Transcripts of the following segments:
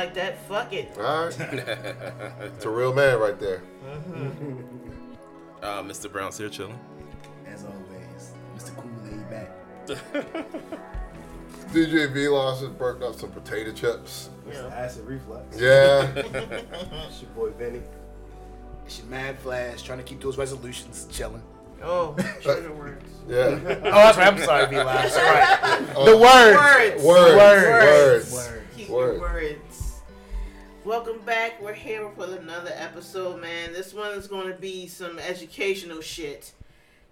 like that, fuck it. All right. It's a real man right there. Uh, Mr. Brown's here chilling. As always, Mr. Cool laid back. DJ Velos has burnt up some potato chips. Yeah. Acid reflux. Yeah. It's your boy Vinny. It's your mad flash, trying to keep those resolutions chilling. Oh, trigger words. Yeah. Oh, that's right. I'm sorry, V Live. Right. The words. Words. Words. Words. Words. Keep Word. your words. Welcome back. We're here for another episode, man. This one is going to be some educational shit.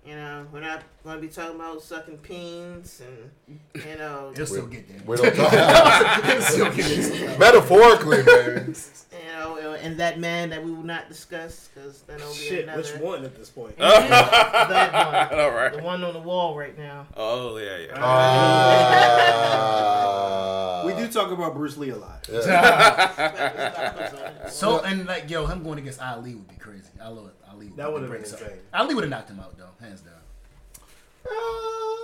You know, we're not going to be talking about sucking peens and, you know, He'll still get there. We don't talk. He'll still get there. Metaphorically, man. you know, and that man that we will not discuss because then it'll be Shit, another. which one at this point? that one. All right. The one on the wall right now. Oh yeah, yeah. Ah. we do talk about Bruce Lee a lot. Yeah. So and like yo, him going against Ali would be crazy. I love Ali. That would have been break something. insane. Ali would have knocked him out though, hands down. Uh,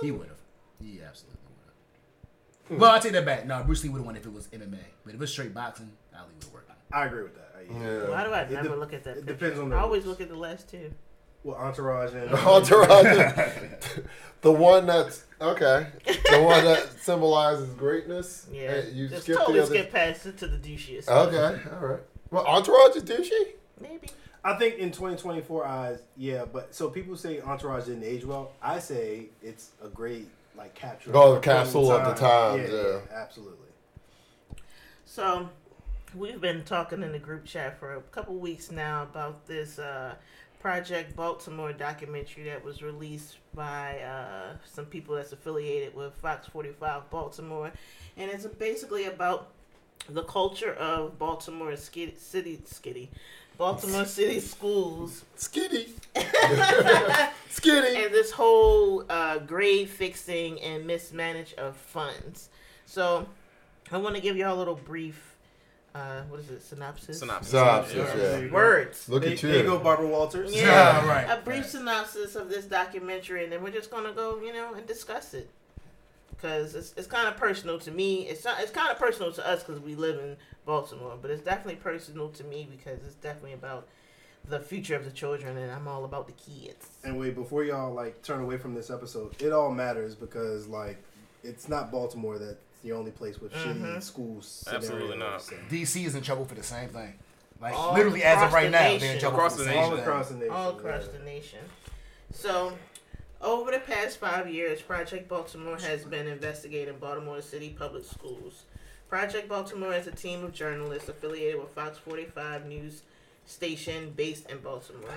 he would have. He absolutely would have. Well, I take that back. No, Bruce Lee would have won if it was MMA, but if it was straight boxing, Ali would have worked. I agree with that. I- Yeah. Why do I It never de- look at that? it picture? depends on the I always rules. look at the last two. Well, Entourage and Entourage. the one that's okay. The one that symbolizes greatness. Yeah, Hey, you just skip totally the other. skip past it to the douchiest. Okay, all right. Well, Entourage is douchey. Maybe. I think in 2024 eyes, yeah, but so people say Entourage didn't age well. I say it's a great like capture. Oh, the of a point in capsule of the times, yeah. absolutely. So, we've been talking in the group chat for a couple weeks now about this uh, Project Baltimore documentary that was released by uh, some people that's affiliated with Fox 45 Baltimore. And it's basically about the culture of Baltimore skitty, city, skitty, Baltimore City schools Skitty. Skitty. and this whole uh, grade fixing and mismanage of funds. So, I want to give y'all a little brief, uh, what is it, synopsis? Synopsis. Synopsis, Yeah. yeah. There you go. Words. Look There, at there you go. Barbara Walters. Yeah, Yeah, right, A brief right. synopsis of this documentary, and then we're just gonna go, you know, and discuss it because it's, it's kind of personal to me. It's not, it's kind of personal to us because we live in Baltimore, but it's definitely personal to me because it's definitely about the future of the children, and I'm all about the kids. And wait, before y'all like turn away from this episode, it all matters because like it's not Baltimore that's the only place with Mhm. shitty schools. Absolutely not. DC is in trouble for the same thing. Like All literally as of right the now, nation. they're in trouble Across for the the same all thing. across the nation. all across yeah. the nation. So, over the past five years, Project Baltimore has been investigating Baltimore City public schools. Project Baltimore is a team of journalists affiliated with Fox 45 News station based in Baltimore.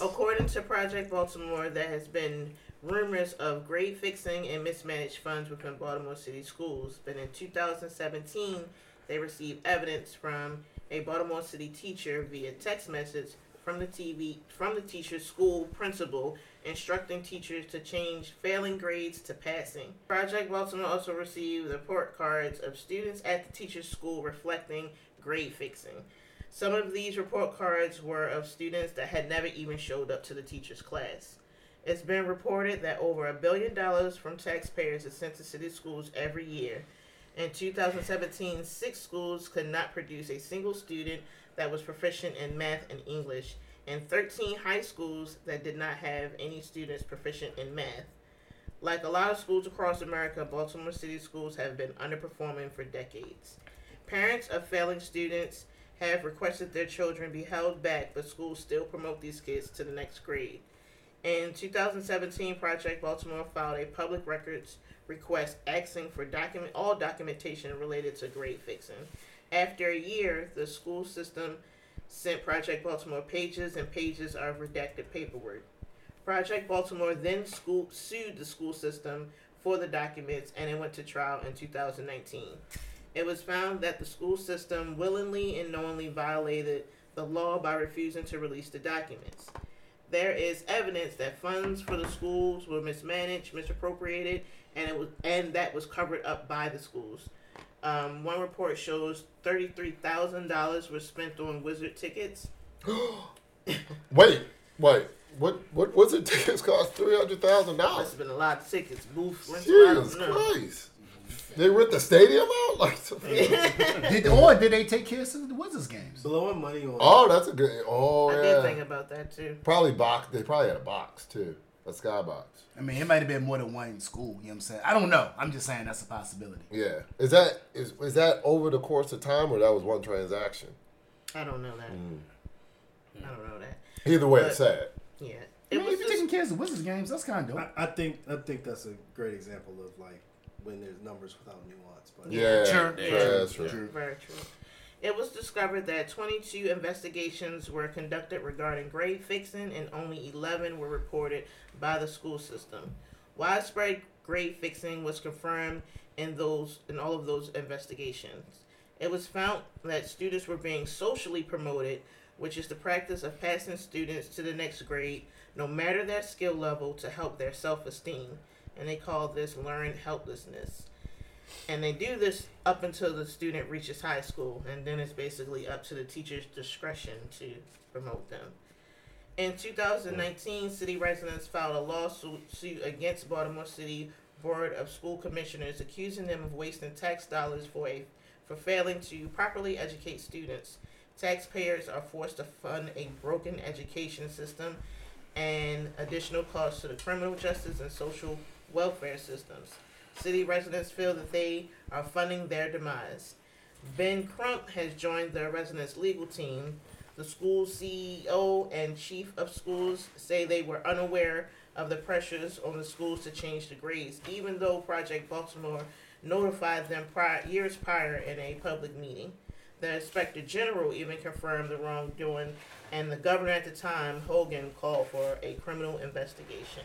According to Project Baltimore, there has been rumors of grade fixing and mismanaged funds within Baltimore City schools. But in 2017, they received evidence from a Baltimore City teacher via text message from the TV from the teacher's school principal instructing teachers to change failing grades to passing. Project Baltimore also received report cards of students at the teacher's school reflecting grade fixing. Some of these report cards were of students that had never even showed up to the teacher's class. It's been reported that over a billion dollars from taxpayers is sent to city schools every year. In 2017, six schools could not produce a single student that was proficient in math and English, and 13 high schools that did not have any students proficient in math. Like a lot of schools across America, Baltimore City schools have been underperforming for decades. Parents of failing students have requested their children be held back, but schools still promote these kids to the next grade. In 2017, Project Baltimore filed a public records request asking for document all documentation related to grade fixing. After a year, the school system sent Project Baltimore pages and pages of redacted paperwork. Project Baltimore then school, sued the school system for the documents and it went to trial in 2019. It was found that the school system willingly and knowingly violated the law by refusing to release the documents. there is evidence that funds for the schools were mismanaged, misappropriated, and it was and that was covered up by the schools. Um, one report shows thirty-three thousand dollars was spent on Wizard tickets. Wait, wait. What what what's it tickets cost three hundred thousand Must dollars? have been a lot of tickets, booth rentals. I Jesus. Christ! They rent the stadium out like. Did, or did they take care of some of the Wizards games? Blowing money on. Oh, that's a good. Oh I yeah. did think about that too. Probably box. They probably had a box too. A skybox. I mean, it might have been more than one school. You know what I'm saying? I don't know. I'm just saying that's a possibility. Yeah. Is that is is that over the course of time or that was one transaction? I don't know that. Mm. I don't know that. Either way, But- it's sad. Yeah, I mean, was if you're just, taking care of the Wizards games, that's kind of dope. I, I think I think that's a great example of like when there's numbers without nuance. But Yeah. Sure. True, Yeah. that's true. True. Very true. It was discovered that 22 investigations were conducted regarding grade fixing, and only 11 were reported by the school system. Widespread grade fixing was confirmed in those in all of those investigations. It was found that students were being socially promoted, which is the practice of passing students to the next grade, no matter their skill level, to help their self-esteem, and they call this learned helplessness and they do this up until the student reaches high school and then it's basically up to the teacher's discretion to promote them. In 2019 city residents filed a lawsuit against baltimore city board of school commissioners accusing them of wasting tax dollars for a for failing to properly educate students. Taxpayers are forced to fund a broken education system and additional costs to the criminal justice and social welfare systems City residents feel that they are funding their demise. Ben Crump has joined the residents' legal team. The school CEO and chief of schools say they were unaware of the pressures on the schools to change the grades, even though Project Baltimore notified them prior, years prior in a public meeting. The inspector general even confirmed the wrongdoing, and the governor at the time, Hogan, called for a criminal investigation.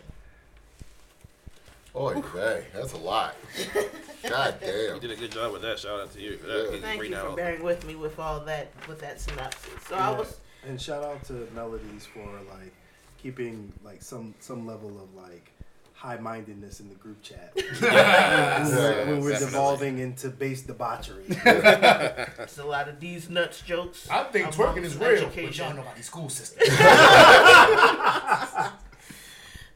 Oh, dang, that's a lot. God damn. You did a good job with that. Shout out to you. for Yeah. that. Thank Bring you that for out. bearing with me with all that with that synopsis. So I Yeah. was And shout out to Melodies for like keeping like some some level of like high mindedness in the group chat Yeah, when we're definitely. devolving into base debauchery. it's a lot of these nuts jokes. I think amongst twerking is real, but education. y'all know about these school systems.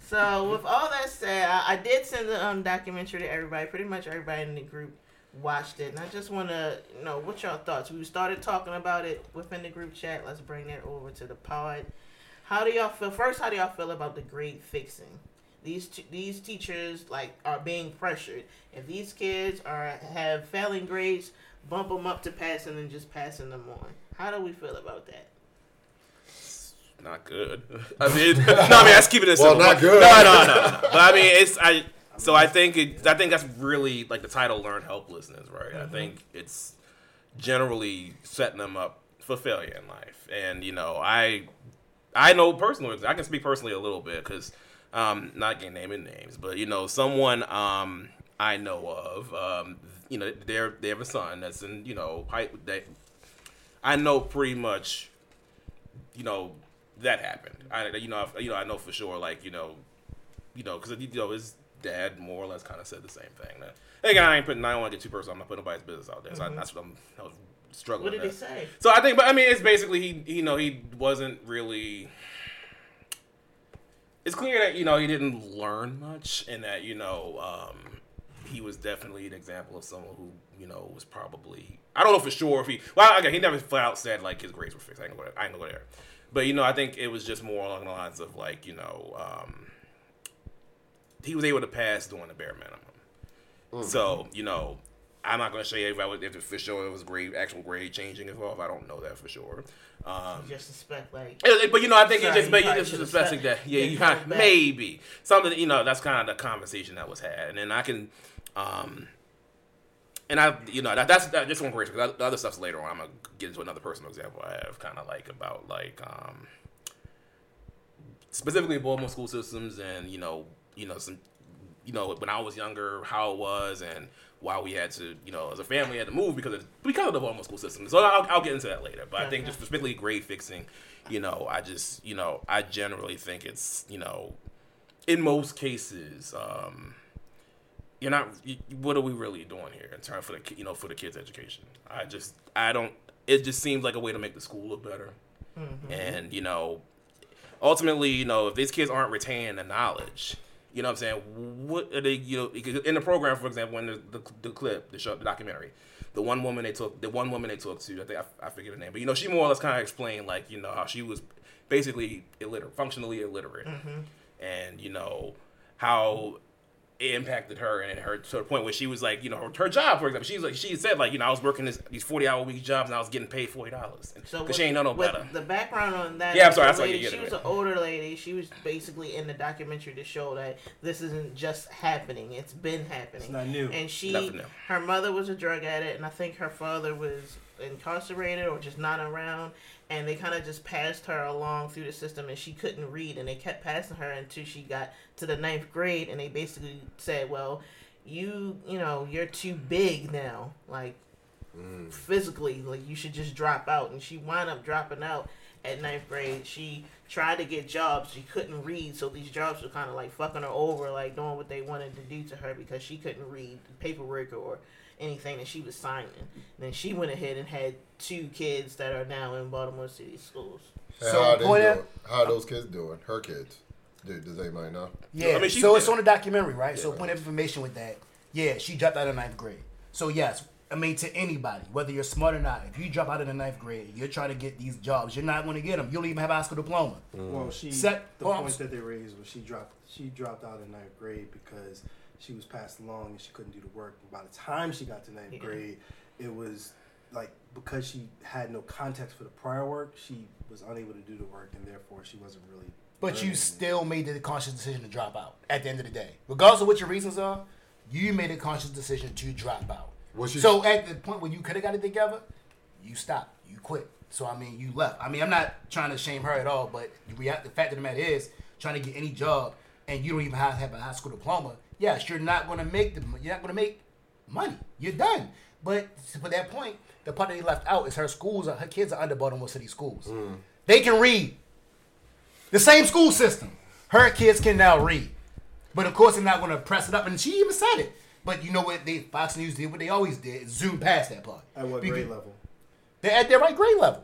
So with all that said, I, I did send the um, documentary to everybody. Pretty much everybody in the group watched it, and I just want to you know what y'all thoughts. We started talking about it within the group chat. Let's bring that over to the pod. How do y'all feel? First, how do y'all feel about the grade fixing? These t- these teachers like are being pressured. If these kids are have failing grades, bump them up to passing and just passing them on. How do we feel about that? Not good. I mean, no, I mean, let's keep it as Well, simple. not good. No, no, no, no. But I mean, it's I. So I think it. I think that's really like the title "Learn Helplessness," right? I think it's generally setting them up for failure in life, and you know, I, I know personally. I can speak personally a little bit because, um, not getting naming names, but you know, someone um I know of, um, you know, they're they have a son that's in you know height that I know pretty much you know that happened. I you know I, you know I know for sure like you know you know because you know his dad more or less kind of said the same thing. That, again, I ain't putting I don't want to get too personal. I'm not putting nobody's business out there. So I, that's what I'm I was struggling. What did he with that. say? So I think, but I mean, it's basically he you know he wasn't really. It's clear that you know he didn't learn much, and that you know um, he was definitely an example of someone who you know was probably I don't know for sure if he well again he never flat out said like his grades were fixed. I ain't gonna go there. I ain't gonna go there. But you know I think it was just more along the lines of like you know um, he was able to pass doing the bare minimum. So you know I'm not gonna say if I was if for sure it was grade actual grade changing involved. I don't know that for sure. Um, Just suspect like it- it- But you know, I think Sorry, it just, you but you just should've suspecting that. Yeah, yeah, you you kind of maybe something. You know, that's kind of the conversation that was had, and then I can, um, and I, you know, that, that's that, just one. Because the other stuff's later on. I'm gonna get into another personal example I have, kind of like about like, um, specifically Baltimore school systems, and you know, you know some, you know, when I was younger, how it was, and why we had to, you know, as a family had to move because of because of the Baltimore school system. So I'll, I'll get into that later. But I think Okay. just specifically grade fixing, you know, I just, you know, I generally think it's, you know, in most cases, um, you're not. You, what are we really doing here in terms for the you know for the kids' education? I just I don't. It just seems like a way to make the school look better, mm-hmm. and you know, ultimately, you know, if these kids aren't retaining the knowledge, you know what I'm saying? What are they, you know, in the program, for example, in the, the, the clip, the show, the documentary, the one woman they took, the one woman they took to, I think I, I forget her name, but you know, she more or less kind of explained like, you know, how she was basically illiterate, functionally illiterate, mm-hmm. and you know how it impacted her and her to the point where she was like, you know, her, her job, for example, she's like, she said like, you know, I was working this, these forty hour week jobs and I was getting paid forty dollars because So she ain't know no with better. The background on that. Yeah, I'm sorry, the that's you lady, get She it was an older lady. She was basically in the documentary to show that this isn't just happening. It's been happening. It's not new. And she, new. her mother was a drug addict, and I think her father was incarcerated or just not around. And they kind of just passed her along through the system, and she couldn't read. And they kept passing her until she got to the ninth grade, and they basically said, "Well, you, you know, you're too big now. Like, mm. physically, like you should just drop out. And she wound up dropping out at ninth grade. She tried to get jobs. She couldn't read, so these jobs were kind of like fucking her over, like doing what they wanted to do to her because she couldn't read paperwork or anything that she was signing. then she went ahead and had two kids that are now in Baltimore City schools. And So, how they point doing? out- How are those kids doing? Her kids. Dude, does anybody know? Yeah. I mean, she so it's on the documentary, right? So point of information with that. Yeah, she dropped out of ninth grade. So yes, I mean to anybody, whether you're smart or not, if you drop out of the ninth grade, you're trying to get these jobs. You're not going to get them. You don't even have a high school diploma. Well, she Set- the well, point that they raised was she dropped she dropped out in ninth grade because she was passed along and she couldn't do the work. And by the time she got to ninth Yeah. grade, it was like because she had no context for the prior work, she was unable to do the work, and therefore she wasn't really. But you still made the conscious decision to drop out at the end of the day. Regardless of what your reasons are, you made a conscious decision to drop out. Was she- so at the point when you could have got it together, you stopped. You quit. So I mean, you left. I mean, I'm not trying to shame her at all, but the, the fact of the matter is, trying to get any job and you don't even have, have a high school diploma, yes, you're not going to make the you're not going to make money. You're done. But for that point, the part that he left out is her schools. Her kids are under Baltimore City schools. They can read. The same school system. Her kids can now read. But of course, they're not going to press it up. And she even said it. But you know what? They Fox News did what they always did: zoom past that part. At what Because grade level They're at their right grade level.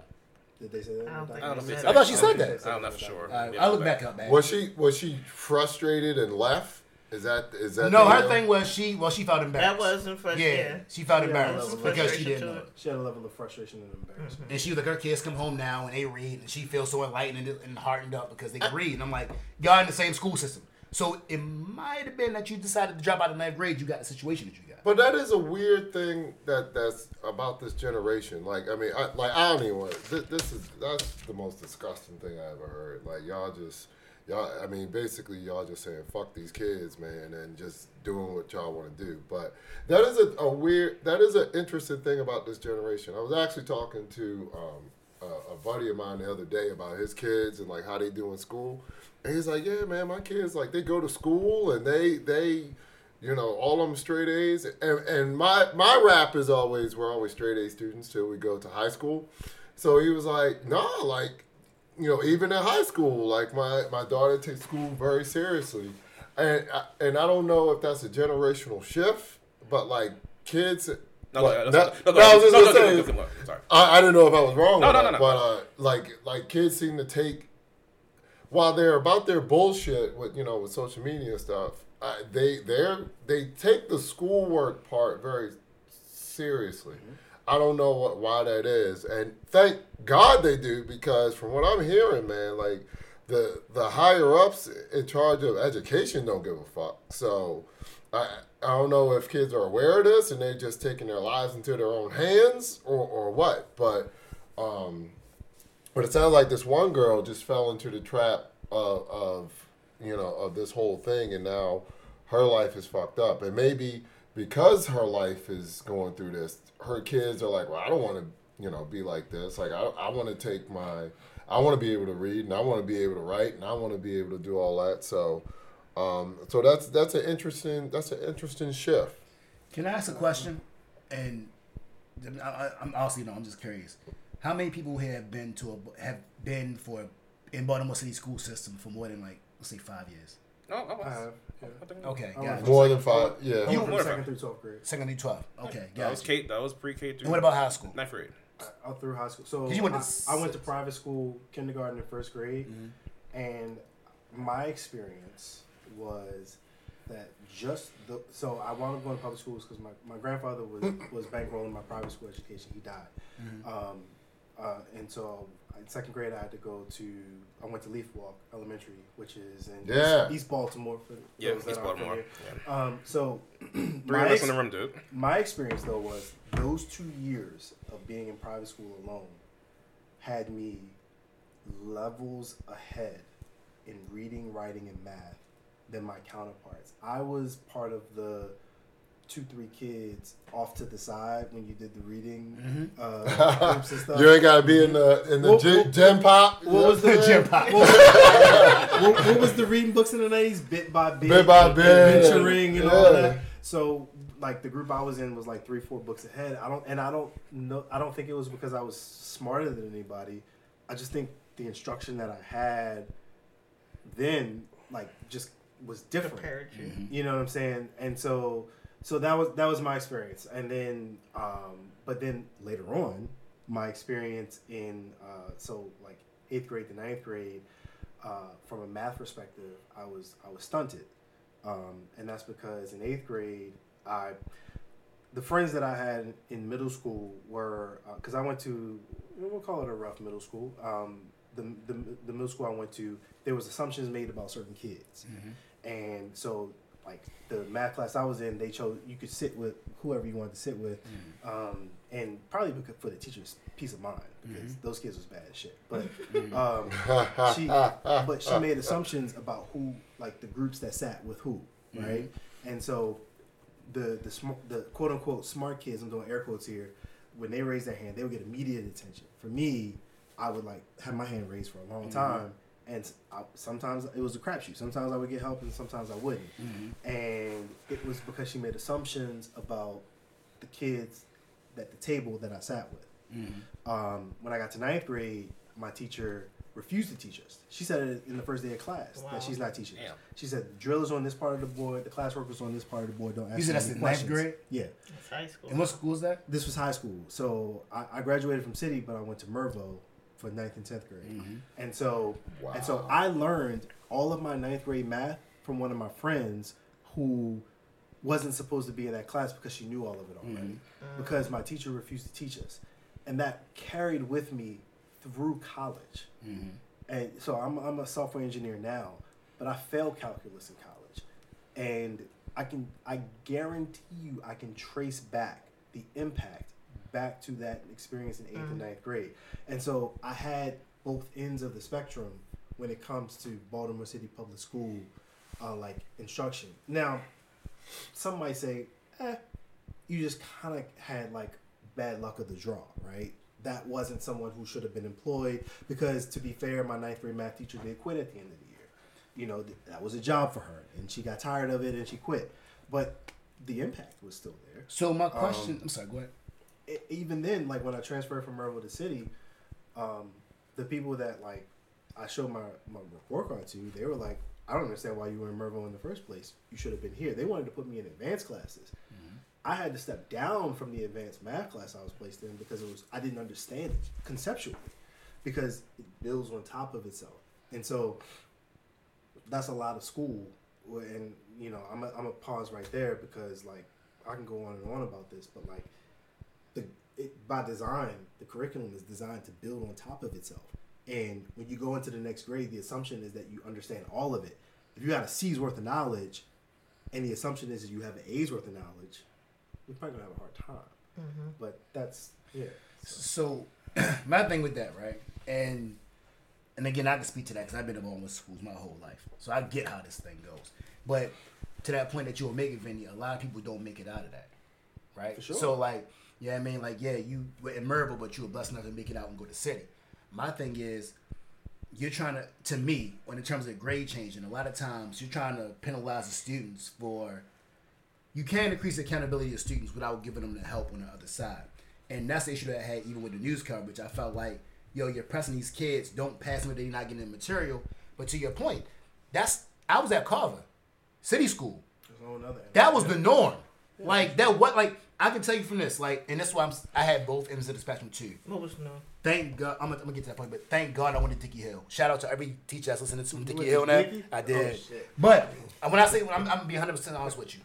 did they say that? I don't think I don't know if they it's said I thought she said that. I don't know for sure. Uh, Yeah, I'll look but- back up, man. Was she was she frustrated and left? Is that is that no, her deal? thing was she. Well, she felt embarrassed. That wasn't for Yeah, yeah. she felt Yeah, embarrassed because she didn't know. it. She had a level of frustration and embarrassment. And she was like, her kids come home now and they read, and she feels so enlightened and, and heartened up because they can read. And I'm like, y'all in the same school system. So it might have been that you decided to drop out of ninth grade. You got the situation that you got. But that is a weird thing that that's about this generation. Like, I mean, I, like I don't even want. This, this is that's the most disgusting thing I ever heard. Like, y'all just y'all. I mean, basically, y'all just saying fuck these kids, man, and just doing what y'all want to do. But that is a, a weird. That is an interesting thing about this generation. I was actually talking to um, a, a buddy of mine the other day about his kids and like how they do in school. And he's like, "Yeah, man, my kids like they go to school and they they." you know, all of them straight A's. And, and my my rap is always we're always straight A students till we go to high school. So he was like, no, like, you know, even in high school, like my my daughter takes school very seriously, and I- and I don't know if that's a generational shift, but like kids. No, no, no, that- no, no, I was just no, no, sorry. I, I didn't know if I was wrong. No, no, no, no. But uh, like like kids seem to take while they're about their bullshit with you know with social media and stuff. Uh, they they they take the schoolwork part very seriously. I don't know what why that is, and thank God they do because from what I'm hearing, man, like the the higher ups in charge of education don't give a fuck. So I I don't know if kids are aware of this and they're just taking their lives into their own hands or or what, but um, but it sounds like this one girl just fell into the trap of, of you know of this whole thing, and now her life is fucked up, and maybe because her life is going through this, her kids are like, well, I don't want to you know be like this. Like I I want to take my I want to be able to read, and I want to be able to write, and I want to be able to do all that. So. Um, so that's that's an interesting that's an interesting shift. Can I ask a question? And I, I, I'm honestly, no, I'm just curious. How many people have been to a have been for in Baltimore City school system for more than like let's say five years? No, I was. I have. Yeah. I think- Okay, I got went it. More than five. Yeah. I You- went from more second than- through twelfth grade. Second through twelve. Okay, That got was it. K. That was pre-K through. And what about high school? ninth grade? All through high school. So 'Cause you went to I, I went to six. private school, kindergarten and first grade, Mm-hmm. and my experience was that just the so I wound up going to public schools because my, my grandfather was was bankrolling my private school education. He died, Mm-hmm. um, uh, and so in second grade I had to go to I went to Leith Walk Elementary, which is in Yeah. East, East Baltimore for Yeah, those that East aren't Baltimore. Yeah. Um, so Three my of us ex- in the room, dude. my experience though was those two years of being in private school alone had me levels ahead in reading, writing, and math than my counterparts. I was part of the two, three kids off to the side when you did the reading uh, groups and stuff. You ain't gotta be in the in the What- gym, what- gym pop. what was the Gym pop. What, was- what- what was the reading books in the nineties? Bit by bit, Bit by bit. adventuring and all that. So like the group I was in was like three, four books ahead. I don't, and I don't know. I don't think it was because I was smarter than anybody. I just think the instruction that I had then, like, just was different. Prepared you. You know what I'm saying? And so so that was that was my experience. And then um but then later on, my experience in uh so like eighth grade to ninth grade, uh, from a math perspective, I was I was stunted. Um, and that's because in eighth grade, I the friends that I had in middle school were because I went to we'll call it a rough middle school. Um, the, the the middle school I went to, there was assumptions made about certain kids, and so like the math class I was in, they chose you could sit with whoever you wanted to sit with, mm-hmm. um, and probably because for the teacher's peace of mind because mm-hmm. those kids was bad as shit. But mm-hmm. um, she but she made assumptions about who like the groups that sat with who, right? And so the the sm- the quote unquote smart kids, I'm doing air quotes here, when they raise their hand, they would get immediate attention. For me, I would like have my hand raised for a long time, and I, sometimes it was a crapshoot. Sometimes I would get help, and sometimes I wouldn't. And it was because she made assumptions about the kids at the table that I sat with. Um, when I got to ninth grade, my teacher refused to teach us. She said it in the first day of class Wow. that she's not teaching us. Damn. She said the drill is on this part of the board, the classwork is on this part of the board. Don't ask You said me that's any in ninth grade? Yeah, It's high school. And what school is that? this was high school. So I, I graduated from City, but I went to Mervo for ninth and tenth grade. Mm-hmm. And so and so I learned all of my ninth grade math from one of my friends who wasn't supposed to be in that class because she knew all of it already. Because my teacher refused to teach us. And that carried with me through college. And so I'm, I'm a software engineer now, but I failed calculus in college. And I can I guarantee you I can trace back the impact back to that experience in 8th and ninth grade. And so I had both ends of the spectrum when it comes to Baltimore City Public School uh, like instruction. Now, some might say, eh, you just kind of had like bad luck of the draw, right? That wasn't someone who should have been employed because, to be fair, my ninth grade math teacher did quit at the end of the year. You know, th- that was a job for her, and she got tired of it and she quit. But the impact was still there. So my question, I'm sorry, go ahead. Even then, like when I transferred from Mervo to City, um, the people that like I showed my my report card to, they were like, "I don't understand why you were in Mervo in the first place. You should have been here." They wanted to put me in advanced classes. I had to step down from the advanced math class I was placed in because it was I didn't understand it conceptually, because it builds on top of itself, and so that's a lot of school. And you know, I'm a, I'm a pause right there because like I can go on and on about this, but like it, by design, the curriculum is designed to build on top of itself. And when you go into the next grade, the assumption is that you understand all of it. If you got a C's worth of knowledge, and the assumption is that you have an A's worth of knowledge, you're probably gonna have a hard time. Mm-hmm. But that's yeah. So my thing with that, right? And and again, I can speak to that because I've been involved with schools my whole life, so I get how this thing goes. But to that point that you were making, Vinny, a lot of people don't make it out of that, right? For sure. So like, yeah, I mean, like, yeah, you were in Mervo, but you were blessed enough to make it out and go to city. My thing is, you're trying to, to me, when in terms of grade changing, a lot of times you're trying to penalize the students for you can increase accountability of students without giving them the help on the other side. And that's the issue that I had even with the news coverage. I felt like, yo, you're pressing these kids, don't pass them if they're not getting the material. But to your point, that's I was at Carver, city school. There's no another. That was the norm. Like that what like I can tell you from this, like, and that's why I'm I had both ends of the spectrum too. What was no? Thank God, I'm gonna, I'm gonna get to that point, but thank God I went to Dickey Hill. Shout out to every teacher that's listening to Dickey went Hill now. Dickey? I Oh, did. shit. but uh, when I say when I'm, I'm gonna be 100 percent honest with you,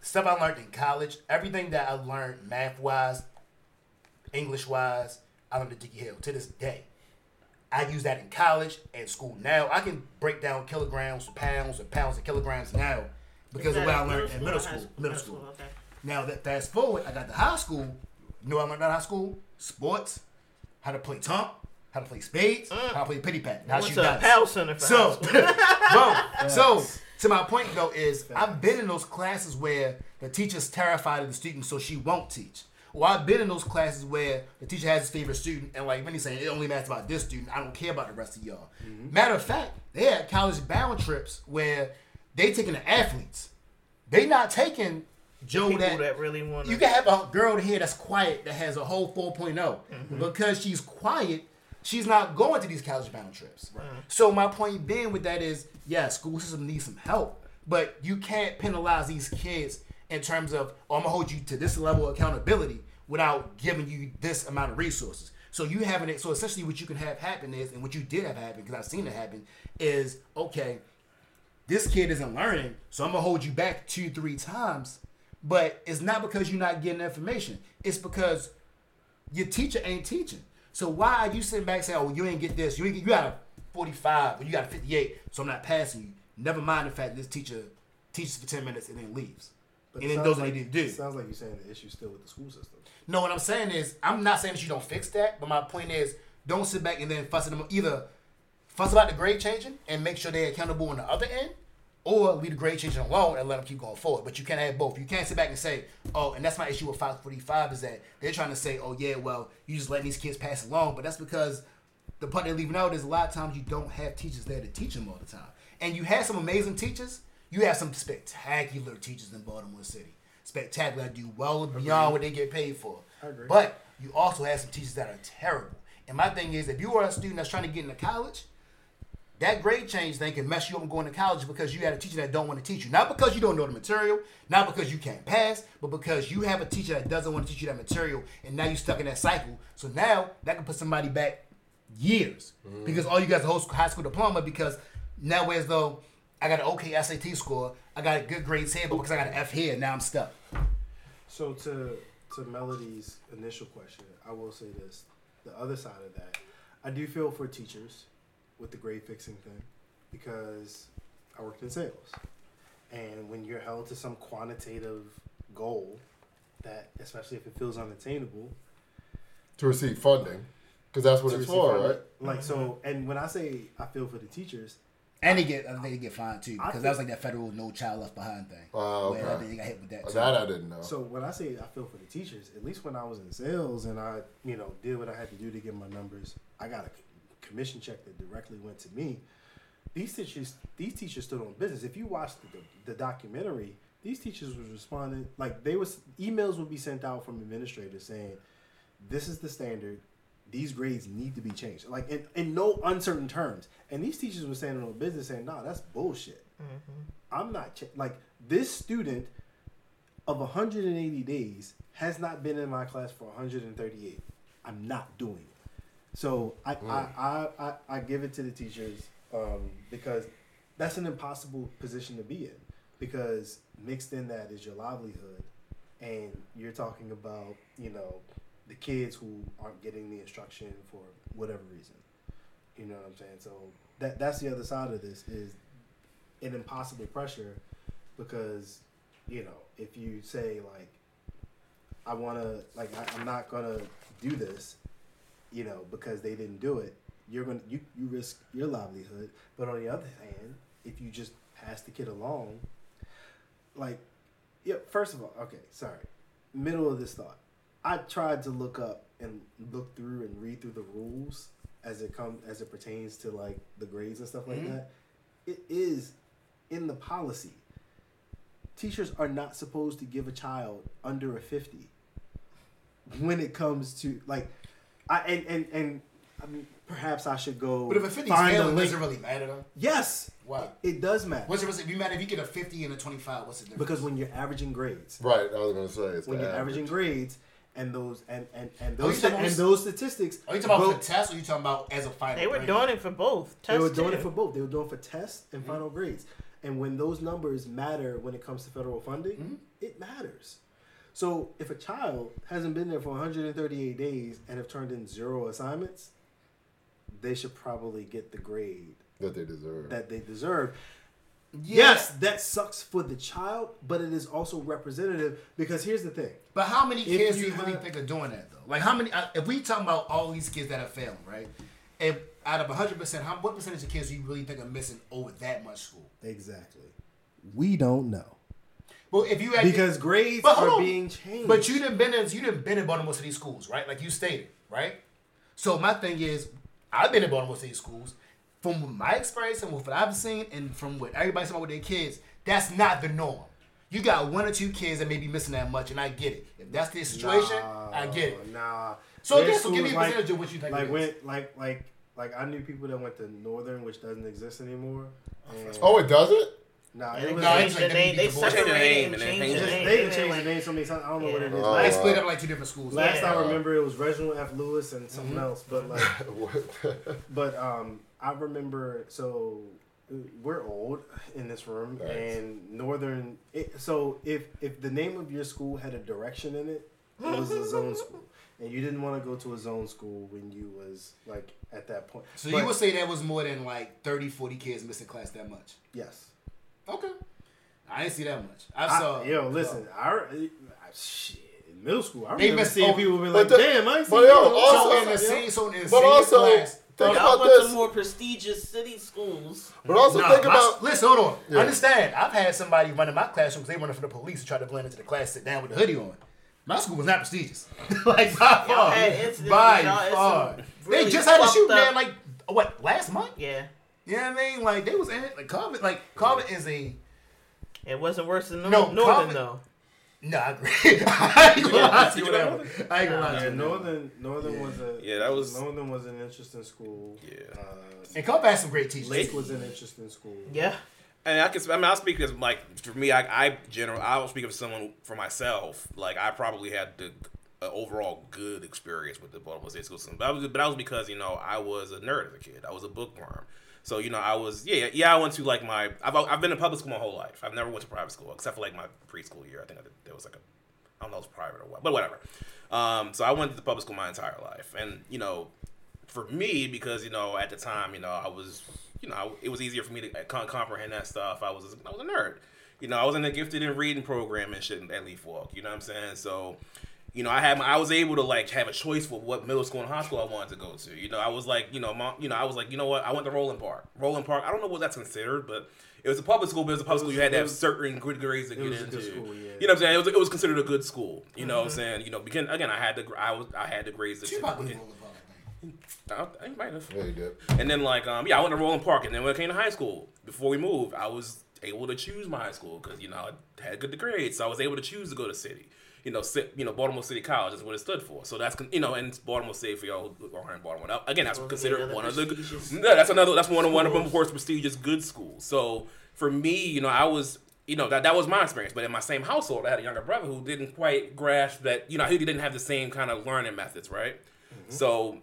stuff I learned in college, everything that I learned math wise, English wise, I learned at Dickey Hill to this day. I use that in college and school now. I can break down kilograms to pounds or pounds to kilograms now because Is of what I learned middle in middle or high school. Middle school. Okay. Now that fast forward, I got to high school. You know what I learned in high school? Sports, how to play tonk, how to play spades, uh. how to play pity pat, how I to went shoot a dice. PAL center for So, high school. bro, so to my point though is I've been in those classes where the teacher's terrified of the student, so she won't teach. Or I've been in those classes where the teacher has his favorite student, and like Vinny saying, it only matters about this student. I don't care about the rest of y'all. Mm-hmm. Matter of fact, they had college bound trips where they taking the athletes. They not taking Joe that, that really want you can have a girl here that's quiet that has a whole 4.0 mm-hmm. because she's quiet she's not going to these college bound trips. So my point being with that is yeah school system needs some help but you can't penalize these kids in terms of oh, i'm gonna hold you to this level of accountability without giving you this amount of resources. So you having it so essentially what you can have happen is and what you did have happen because i've seen it happen is okay this kid isn't learning, so I'm gonna hold you back two, three times. But it's not because you're not getting information. It's because your teacher ain't teaching. So why are you sitting back saying, "Oh, you ain't get this. You ain't get, you got a 45, or you got a 58, so I'm not passing you." Never mind the fact this teacher teaches for 10 minutes and then leaves, But and then does what like, he need to do. it Sounds like you're saying the issue's still with the school system. No, what I'm saying is, I'm not saying that you don't fix that, but my point is, don't sit back and then fuss at them. Either fuss about the grade changing and make sure they're accountable on the other end, or leave the grade change alone and let them keep going forward. But you can't have both. You can't sit back and say, oh, and that's my issue with 545 is that they're trying to say, oh, yeah, well, you just letting these kids pass along. But that's because the part they're leaving out is a lot of times you don't have teachers there to teach them all the time. And you have some amazing teachers. You have some spectacular teachers in Baltimore City. Spectacular, do well beyond what they get paid for. But you also have some teachers that are terrible. And my thing is, if you are a student that's trying to get into college, that grade change thing can mess you up and going to college because you had a teacher that don't want to teach you. Not because you don't know the material, not because you can't pass, but because you have a teacher that doesn't want to teach you that material, and now you're stuck in that cycle. So now that can put somebody back years mm-hmm. because all you got is a whole high school diploma. Because now, as though I got an okay SAT score, I got a good grades here, but because I got an F here, now I'm stuck. So to to Melody's initial question, I will say this: the other side of that, I do feel for teachers with the grade fixing thing because I worked in sales, and when you're held to some quantitative goal, that especially if it feels unattainable, to receive funding, because that's what it's for, funding- right? Like so, and when I say I feel for the teachers, And they get, I think they get fined too because that was like that federal No Child Left Behind thing. Oh, Uh, Where I okay. they got hit with that. Too. That I didn't know. So when I say I feel for the teachers, at least when I was in sales and I, you know, did what I had to do to get my numbers, I got a c- commission check that directly went to me. These teachers, these teachers stood on business. If you watched the, the documentary, these teachers was responding like they was emails would be sent out from administrators saying, "This is the standard. These grades need to be changed." Like in, in no uncertain terms. And these teachers were standing on business saying, "Nah, that's bullshit. Mm-hmm. I'm not ch- like this student." of 180 days has not been in my class for 138. I'm not doing it. So I I, I, I, I give it to the teachers um, because that's an impossible position to be in because mixed in that is your livelihood and you're talking about you know the kids who aren't getting the instruction for whatever reason. You know what I'm saying? So that that's the other side of this is an impossible pressure because you know if you say like I want to like I, I'm not gonna do this, you know, because they didn't do it. You're gonna you you risk your livelihood. But on the other hand, if you just pass the kid along, like, yeah. First of all, okay, sorry. Middle of this thought, I tried to look up and look through and read through the rules as it come as it pertains to like the grades and stuff like Mhm. that. It is in the policy teachers are not supposed to give a child under a fifty when it comes to like, I and and and I mean perhaps I should go. But if a 50 is a failing, link. does it really matter though? Yes, Why? it does matter What's it, if you matter if you get a 50 and a 25? What's the difference? because when you're averaging grades, Right, I was gonna say it's when you're average. averaging grades, and those and and and oh, those talking about- and those statistics. are you talking about go- for tests or are you talking about as a final? They were grade? doing it for both. They were doing too. it for both. They were doing it for tests and mm-hmm. final grades. And when those numbers matter when it comes to federal funding, mm-hmm. it matters. So if a child hasn't been there for 138 days and have turned in zero assignments, they should probably get the grade that they deserve. that they deserve. Yeah. Yes, that sucks for the child, but it is also representative because here's the thing. But how many If kids do you you really have- think are doing that though? Like how many? uh, If we talking about all these kids that are failing, right? If out of 100 percent, how what percentage of kids do you really think are missing over that much school? Exactly. We don't know. Well, if you had Because grades But are on. being changed. But you didn't been in you didn't been in Baltimore City schools, right? Like you stated, right? So my thing is, I've been in Baltimore City schools. From my experience and what I've seen, and from what everybody's talking about with their kids, that's not the norm. You got one or two kids that may be missing that much, and I get it. If that's the situation, I get it. Nah. So There's again, so give me a schools like- of what you think like it like like like I knew people that went to Northern, which doesn't exist anymore. And, oh, it doesn't. Nah, Yeah, it was No, like, it's like the they name. They beat separated name and and changed change the the name. they changed then, the name so many times. I don't know what it is. Oh. They split up like two different schools. last Yeah. I remember, it was Reginald F. Lewis and something else. But like, but um, I remember. So uh, we're old in this room, Nice. and Northern. It, so if if the name of your school had a direction in it, it was a zone school. And you didn't want to go to a zone school when you was like at that point. So But- you would say that was more than like 30, 40 kids missing class that much? yes. Okay. I didn't see that much. I I, saw. yo, listen, I, I shit in middle school. I They remember missed- seeing oh, people be like, the- "Damn, I ain't but seen yo, you in also- So in the Yo. same, so in the But also, class. think Y'all about went this. to more prestigious city schools. But also Nah, think my- about listen, hold on. Yeah. Understand? I've had somebody run in my classroom because they running for the police to try to blend into the class, sit down with the hoodie on. My school was not prestigious, like by Y'all far. had By y'all far. some They just had a shoot up- man like what last month? Yeah, You know what I mean? Like they was in it. Like Carver, like Carver is a it wasn't worse than No, Northern, Northern though. no. I agree. I ain't gonna lie to you. You on know? that one. I ain't gonna lie to Yeah, you. on. Northern Northern was a Yeah, that was- Northern was an interesting school. Yeah. Uh, And Carver had some great teachers. Lake was an interesting school. Yeah, And I can, I mean, I'll speak as like for me, I, I general, I'll speak of someone for myself. Like I probably had the uh, overall good experience with the Baltimore State school system, but, I was, but that was because you know I was a nerd as a kid. I was a bookworm. So you know, I was yeah yeah. I went to like my I've I've been in public school my whole life. I've never went to private school except for like my preschool year. I think I did, there was like a I don't know if it was private or what, but whatever. Um, so I went to the public school my entire life, and you know, for me because you know at the time you know I was you know it was easier for me to con- comprehend that stuff. I was I was a nerd. You know I was in a gifted in reading program and shit at Leith Walk. You know what I'm saying? So you know I had my, I was able to like have a choice for what middle school and high school I wanted to go to. You know I was like you know mom, you know I was like you know what I went to Roland Park. Roland Park I don't know what that's considered, but it was a public school, but it was a public was- school. You had to have was- certain good grades to it get into. school, yeah. You know what I'm saying? It was, it was considered a good school. You know what I'm saying? You know, because again, I had the I was I had the grades. that She probably rolled the ball, I, I might have. yeah, you did. And then like um yeah, I went to Roland Park, and then when I came to high school, before we moved, I was able to choose my high school because you know I had good grades, so I was able to choose to go to city. You know, you know, Baltimore City College is what it stood for. So that's you know, and Baltimore City for y'all who are in Baltimore. Now, again, that's Well, considered one of the yeah, that's another that's one of one of them schools. course prestigious good schools. So for me, you know, I was you know that that was my experience. But in my same household, I had a younger brother who didn't quite grasp that. You know, he didn't have the same kind of learning methods, right? Mm-hmm. So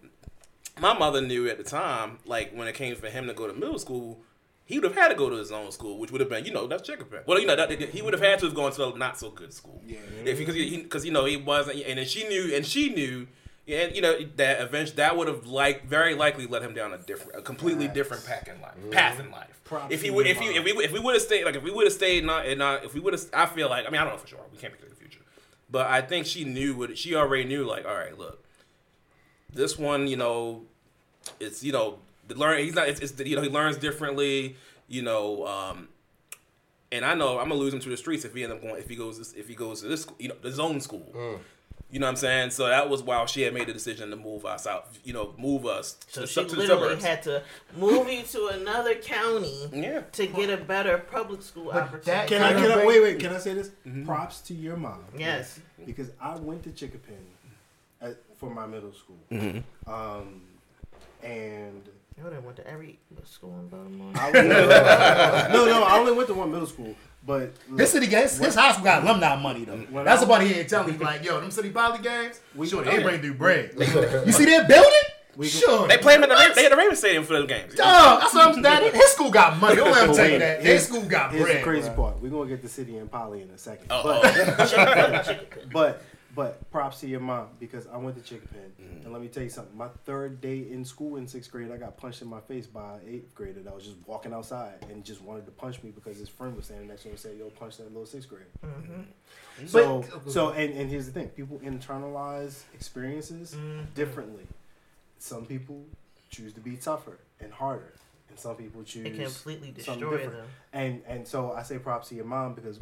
my mother knew at the time, like when it came for him to go to middle school, he would have had to go to his own school, which would have been, you know, that's Jacob. Well, you know, that, he would have had to have gone to a not so good school. Yeah. If because he, because you know he wasn't, and then she knew, and she knew, and you know that eventually that would have like very likely led him down a different, a completely Facts. different path in life. Path in life. If he would, if he, if we, if we would have stayed, like if we would have stayed, not, and not, if we would have, I feel like, I mean, I don't know for sure. We can't predict the future, but I think she knew what she already knew. Like, all right, look, this one, you know, it's you know learn he's not it's, it's you know he learns differently you know um and i know i'm gonna lose him to the streets if he end up going if he goes if he goes to this you know the zone school You know what I'm saying? So that was why she had made the decision to move us out. You know, move us So to, she su- to the literally suburbs. had to move you to another county yeah. to get a better public school But opportunity. Can I, Kinda can I wait? Wait. Can I say this? Props to your mom. yes. because I went to Chinquapin at, for my middle school. Um, and You would have went to every school in Baltimore. No, no, I only went to one middle school. But His city games, his high school got alumni money though. When That's I- about here telling me like, yo, them city poly games, We- sure they yeah. bring through bread. you see that building? We- sure. They play him at the Ra- they had the Ravens Stadium for those games. Dog, that's what I'm saying. His school got money. Don't let him tell you that. His school got Here's bread. the crazy bruh. part. We're gonna get the city and Poly in a second. Oh, but, oh. but but props to your mom because I went to Chinquapin Mm-hmm. and let me tell you something. My third day in school in sixth grade, I got punched in my face by an eighth grader that was just walking outside and just wanted to punch me because his friend was standing next to him and said, "Yo, punch that little sixth grader." Mm-hmm. Mm-hmm. So so and, and here's the thing: people internalize experiences mm-hmm. differently. Some people choose to be tougher and harder, and some people choose It completely something destroy different. them. And and so I say props to your mom because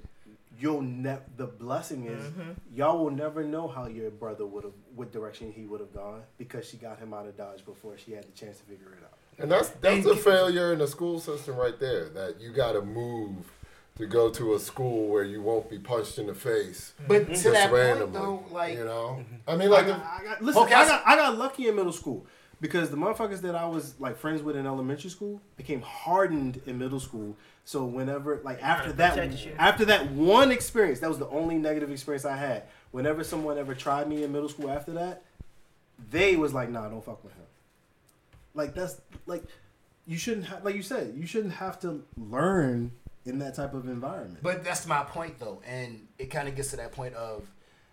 you'll never. The blessing is Mm-hmm. y'all will never know how your brother would have what direction he would have gone because she got him out of dodge before she had the chance to figure it out. And that's that's a failure in the school system right there. That you got to move to go to a school where you won't be punched in the face But to just that point randomly. though, like you know, I mean, like I got, I got, listen, Okay, I I- got I got lucky in middle school because the motherfuckers that I was like friends with in elementary school became hardened in middle school. So whenever like after that after that one experience, that was the only negative experience I had. Whenever someone ever tried me in middle school after that, they was like, "Nah, don't fuck with him." Like that's like you shouldn't have like you said you shouldn't have to learn in that type of environment. But that's my point though, and it kind of gets to that point of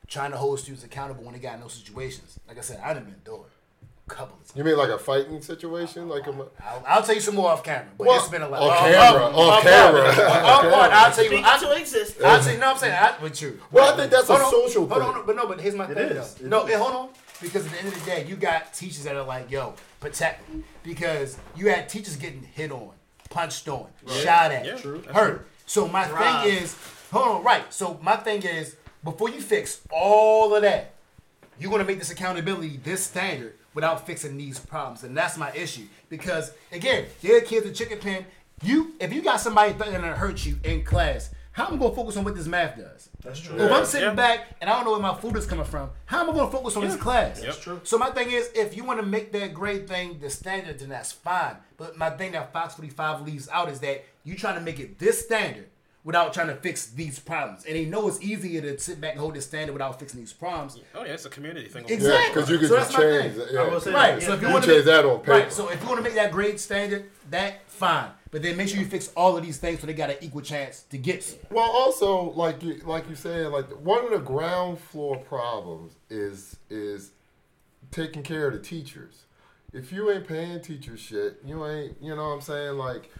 trying to hold students accountable when they got no situations. Like I said, I've been through it a couple of times. you mean like a fighting situation, like a I'll, I'll tell you some more off camera, but Well, it's been a lot. off Oh, camera, off oh, camera, off oh, oh. I'll tell you. Speak I'll, to existence. I'll tell you. No, I'm saying I, with you. Well, I think that's a on, social hold thing. on, but no, but here's my It thing is. though. No, is. hold on, because at the end of the day, you got teachers that are like, "Yo, protect," me. because you had teachers getting hit on, punched on, shot at, Yeah, true. That's hurt. So my Robbed. thing is, hold on, right? So my thing is, before you fix all of that, you're gonna make this accountability this standard without fixing these problems, and that's my issue. Because again, your kids with Chinquapin. You, if you got somebody threatening to hurt you in class, how am I gonna focus on what this math does? That's true. If Yeah. I'm sitting Yeah. back and I don't know where my food is coming from, how am I going to focus on this class? That's true. So my thing is, if you want to make that grade thing the standard, then that's fine. But my thing that Fox 45 leaves out is that you trying to make it this standard without trying to fix these problems. And they know it's easier to sit back and hold this standard without fixing these problems. Oh yeah, it's a community thing. Exactly. Yeah, because you can So just change. thing. Yeah. I will say Right. that. So if you You want to change that on paper. Right. So if you want to make that grade standard, that fine. But then make sure you fix all of these things so they got an equal chance to get to. Well, also, like you, like you said, like one of the ground floor problems is is taking care of the teachers. If you ain't paying teachers shit, you ain't. You know what I'm saying? Like,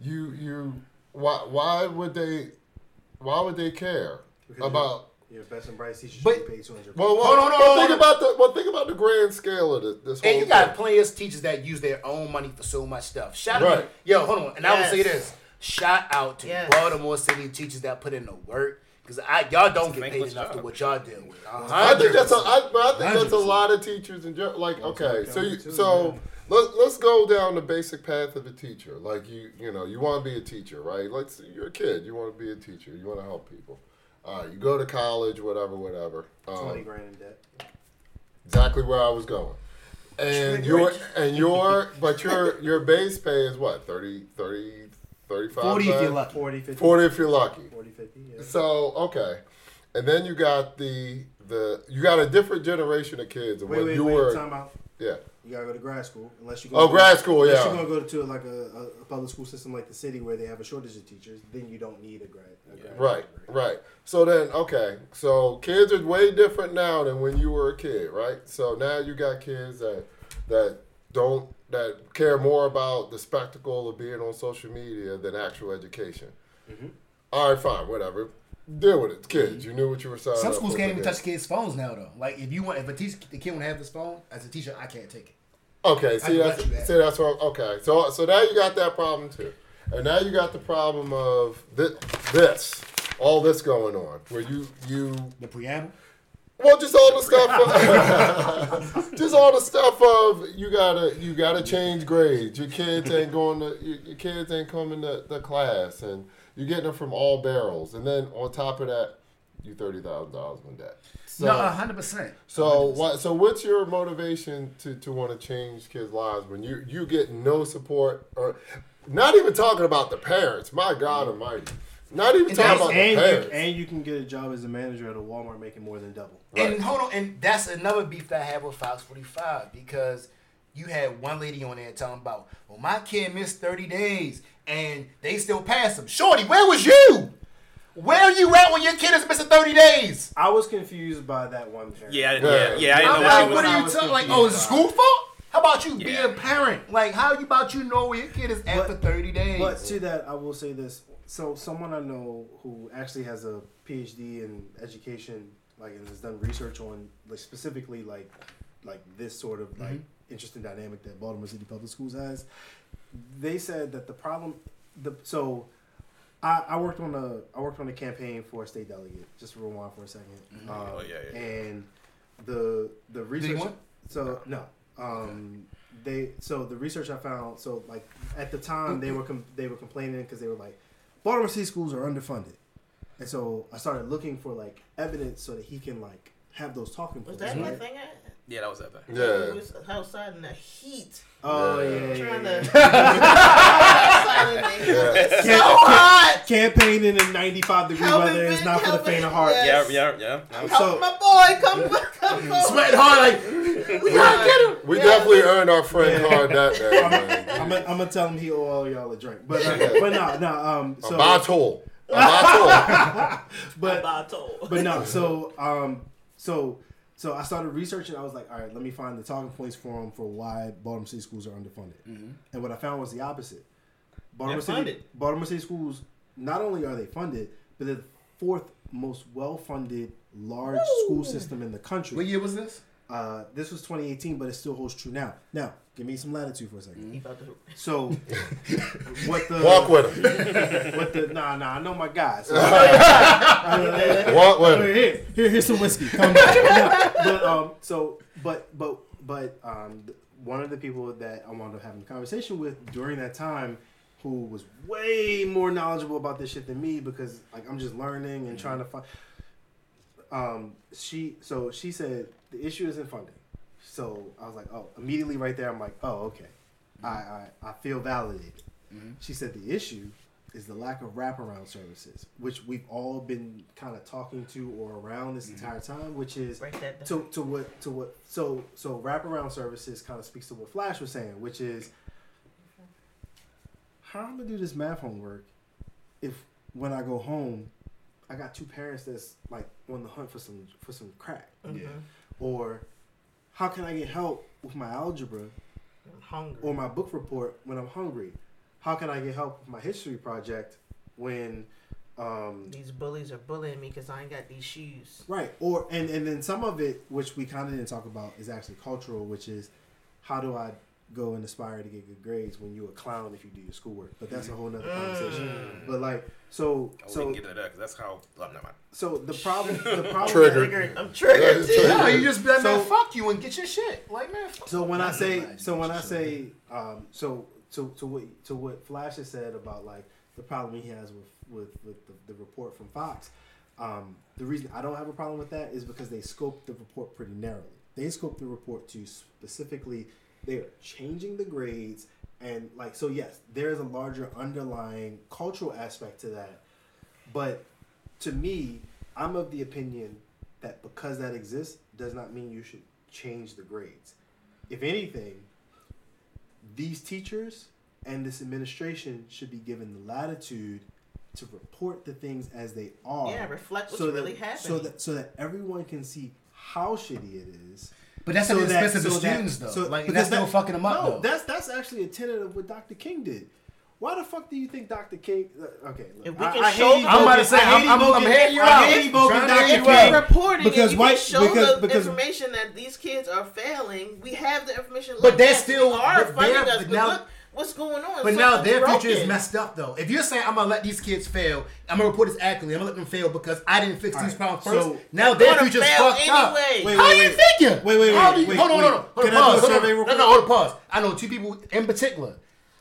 you you why why would they why would they care Because about? Your best and brightest teacher But- should be paid two hundred. Well, well, Hold on, well, hold on, think hold about the well, think about the grand scale of this. this whole And you got thing. plenty of teachers that use their own money for so much stuff. Shout Right. out, yo, hold on, and I will say this: shout out to Yes. Baltimore City teachers that put in the work because I y'all don't get paid thankless enough to job. what y'all deal with. I think that's a, I, but I think that's a lot of teachers in general. Like, okay, so you, so man. Let, let's go down the basic path of a teacher. Like you, you know, you want to be a teacher, right? Let's you're a kid, you want to be a teacher, you want to help people. All right, you go to college, whatever, whatever. twenty Um, grand in debt. exactly where I was going. And your and your but your your base pay is what 30, 30 35 Forty if you're lucky. 40, 50. 40 if you're lucky. 40, 50, yeah. So okay, and then you got the the you got a different generation of kids. And Wait, when wait, you wait. were Time out. yeah. You gotta go to grad school unless you go. Oh, grad school, Unless yeah. you're gonna go to like a, a, a public school system like the city where they have a shortage of teachers. Then you don't need a grad. A grad Right, degree. right. So then, okay, so kids are way different now than when you were a kid, right? So now you got kids that that don't that care more about the spectacle of being on social media than actual education. Mm-hmm. All right, fine, whatever. Deal with it, kids. You knew what you were signing Some schools can't even touch kids' phones now, though. Like if you want, if a teacher, the kid want to have this phone as a teacher, I can't take it. Okay, see that's see that's what. Okay, so so now you got that problem too, and now you got the problem of this, this all this going on where you you The preamble. Well, just all the stuff. Of, just all the stuff of you gotta you gotta change grades. Your kids ain't going to your, your kids ain't coming to the class, and you're getting them from all barrels. And then on top of that, you thirty thousand dollars in debt. So, no, hundred percent. so what? So what's your motivation to, to want to change kids' lives when you you get no support or not even talking about the parents? My God Almighty, not even And talking that's- about the and, you, parents. and you can get a job as a manager at a Walmart making more than double. Right. And hold on, and that's another beef that I have with Fox 45 because you had one lady on there talking about, well, my kid missed 30 days and they still pass him. Shorty, where was you? Where are you at when your kid is missing 30 days? I was confused by that one parent. Yeah, Yeah. yeah, yeah. I didn't I'm know like, what what are you talking? Like, oh, is it school fault? How about you be a parent? Like, how you about you know where your kid is at But- for 30 days? But to that, I will say this. So, someone I know who actually has a PhD in education, like, and has done research on, like, specifically, like, like this sort of like mm-hmm. interesting dynamic that Baltimore City Public Schools has. They said that the problem, the so, I, I worked on a I worked on a campaign for a state delegate. Just rewind for a 2nd Um, Oh, yeah, yeah. And the the research. So no, um, they so the research I found. So like at the time they were com- they were complaining because they were like Baltimore City schools are underfunded, and so I started looking for like evidence so that he can like have those talking Was points. that my right? thing? At? Yeah, that was that thing. He Yeah. was outside in the heat, Oh Yeah. yeah, yeah, trying yeah. to outside in the heat. Yeah. So hot. Campaigning in 95 degree Help weather is not for the faint of heart. Yeah. Yeah, yeah, yeah. So- Help my boy, come, come, come. Sweating hard, like, we gotta get him. We Yeah. definitely earned our friend card that day. I'm. I'm, gonna- I'm gonna tell him he owe all y'all a drink, but uh, but no, no. Um, so, A so bottle. A bottle. but Bottle. but no, so um, so so I started researching. I was like, all right, let me find the talking points for them for why Baltimore City schools are underfunded. And what I found was the opposite. Baltimore They're City, funded. Baltimore City schools. Not only are they funded, but they're the fourth most well-funded large school system in the country. What year was this? Uh, this was 2018, but it still holds true now. Now, give me some latitude for a second. He about So, what the Walk with him. what the nah nah I know my guys. Walk with him. here, here, here, here's some whiskey. Come back. No, but um, so, but, but, but, um, one of the people that I wound up having a conversation with during that time, who was way more knowledgeable about this shit than me, because like I'm just learning and trying to find. Um, she so she said the issue isn't funding. So I was like, oh, immediately right there, I'm like, oh, okay, mm-hmm. I, I I feel validated. Mm-hmm. She said the issue is the lack of wraparound services, which we've all been kind of talking to or around this mm-hmm. entire time, which is Break that down. to, to what to what so so wraparound services kind of speaks to what Flash was saying, which is how I'm gonna do this math homework if when I go home I got two parents that's like on the hunt for some for some crack, Mhm. or how can I get help with my algebra hungry. or my book report when I'm hungry? How can I get help with my history project when um, These bullies are bullying me because I ain't got these shoes. Right. Or and and then some of it, which we kind of didn't talk about, is actually cultural, which is how do I go and aspire to get good grades when you're a clown if you do your schoolwork? But that's a whole nother conversation. But like, so Oh, we so can get into that because that's how. Oh, never mind. so the problem the problem Triggered. Triggered. I'm triggered. Yeah, too. No, you just be like, man, fuck you and get your shit. Like, man, fuck So when I say so when I say um, so to to what to what Flash has said about like the problem he has with with, with the, the report from Fox, um, the reason I don't have a problem with that is because they scoped the report pretty narrowly. They scoped the report to specifically they're changing the grades and like so yes, there is a larger underlying cultural aspect to that, but to me, I'm of the opinion that because that exists does not mean you should change the grades. If anything, these teachers and this administration should be given the latitude to report the things as they are. Yeah, reflect what's so really that, happening. So that so that everyone can see how shitty it is. But that's So at the that- expense of the so that- students, though. so- like, because that's still that- fucking them up, No, though. that's that's actually a tenet of what Dr. King did. Why the fuck do you think Dr. King? uh, Okay, look, If we can I show the- I'm about to say, I hate I'm, I'm, I'm evoking- hearing you I out. hate evoking Trying Dr. hear if you out. you're reporting Because and you white- can show because- the because- information that these kids are failing, we have the information. But they're still- we are but funding us. but But now- look, what's going on. But now Something's their future is messed up though. If you're saying I'm gonna let these kids fail, I'm gonna report this accurately. I'm gonna let them fail because I didn't fix these Alright, problems first. so- now their gonna future's fail fucked up. anyway. Wait, How wait, do you wait. figure? Wait, wait, How wait, do you, wait, hold on, wait. hold on, hold on, Can I do a pause, hold on. survey real No, quick? no, hold on, pause. I know two people in particular.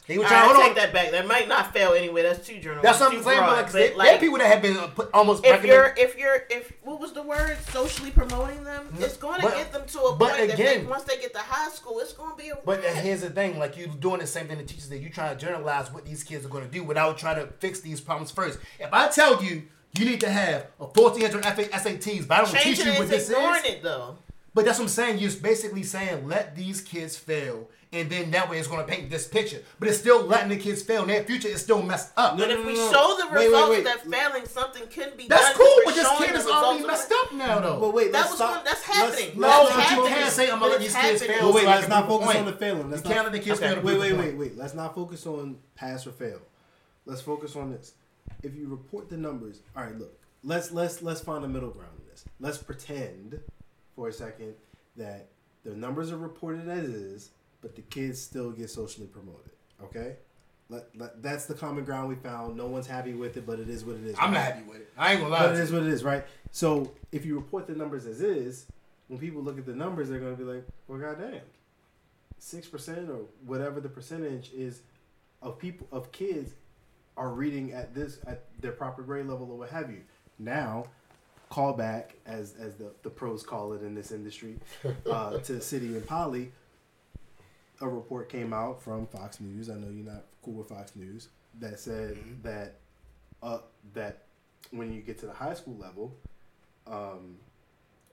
They were All trying. right, hold take on. that back. That might not fail anyway. That's too general. That's what I'm saying. broad. But like, But, are people that have been uh, put, almost. if you're if you're if what was the word socially promoting them, it's going to get them to a point that again- they, once they get to high school, it's going to be a But here's the thing: like you're doing the same thing to teachers that you trying to generalize what these kids are going to do without trying to fix these problems first. If I tell you you need to have a 1400 FA SATs, but I don't teach you what is this is. it though. But that's what I'm saying. You're basically saying let these kids fail, and then that way it's going to paint this picture. But it's still letting the kids fail, and their future is still messed up. But no, if we no. show the Wait, wait, results wait. that failing something can be That's done, cool, we're but this showing kid is already messed up now, though. But wait, That was stop. one- that's let's- happening. No, That's but not you can't say I'm gonna let these it's kids fail. But wait, so I let's not prove a focus on the failing. Let's You not, can't let the kids Okay. fail. Wait, wait, wait, wait. Let's not focus on pass or fail. Let's focus on this. If you report the numbers, all right. Look, let's let's let's find a middle ground in this. Let's pretend for a second that the numbers are reported as is, but the kids still get socially promoted. Okay, let, let, that's the common ground we found. No one's happy with it, but it is what it is. I'm right? not happy with it. I ain't gonna lie. But it is what it is, right? So if you report the numbers as is, when people look at the numbers, they're going to be like, "Well, goddamn, six percent or whatever the percentage is of people of kids are reading at this at their proper grade level or what have you." Now, call back as as the the pros call it in this industry uh, to City and Poly. A report came out from Fox News. I know you're not cool with Fox News. That said that uh, that when you get to the high school level, um,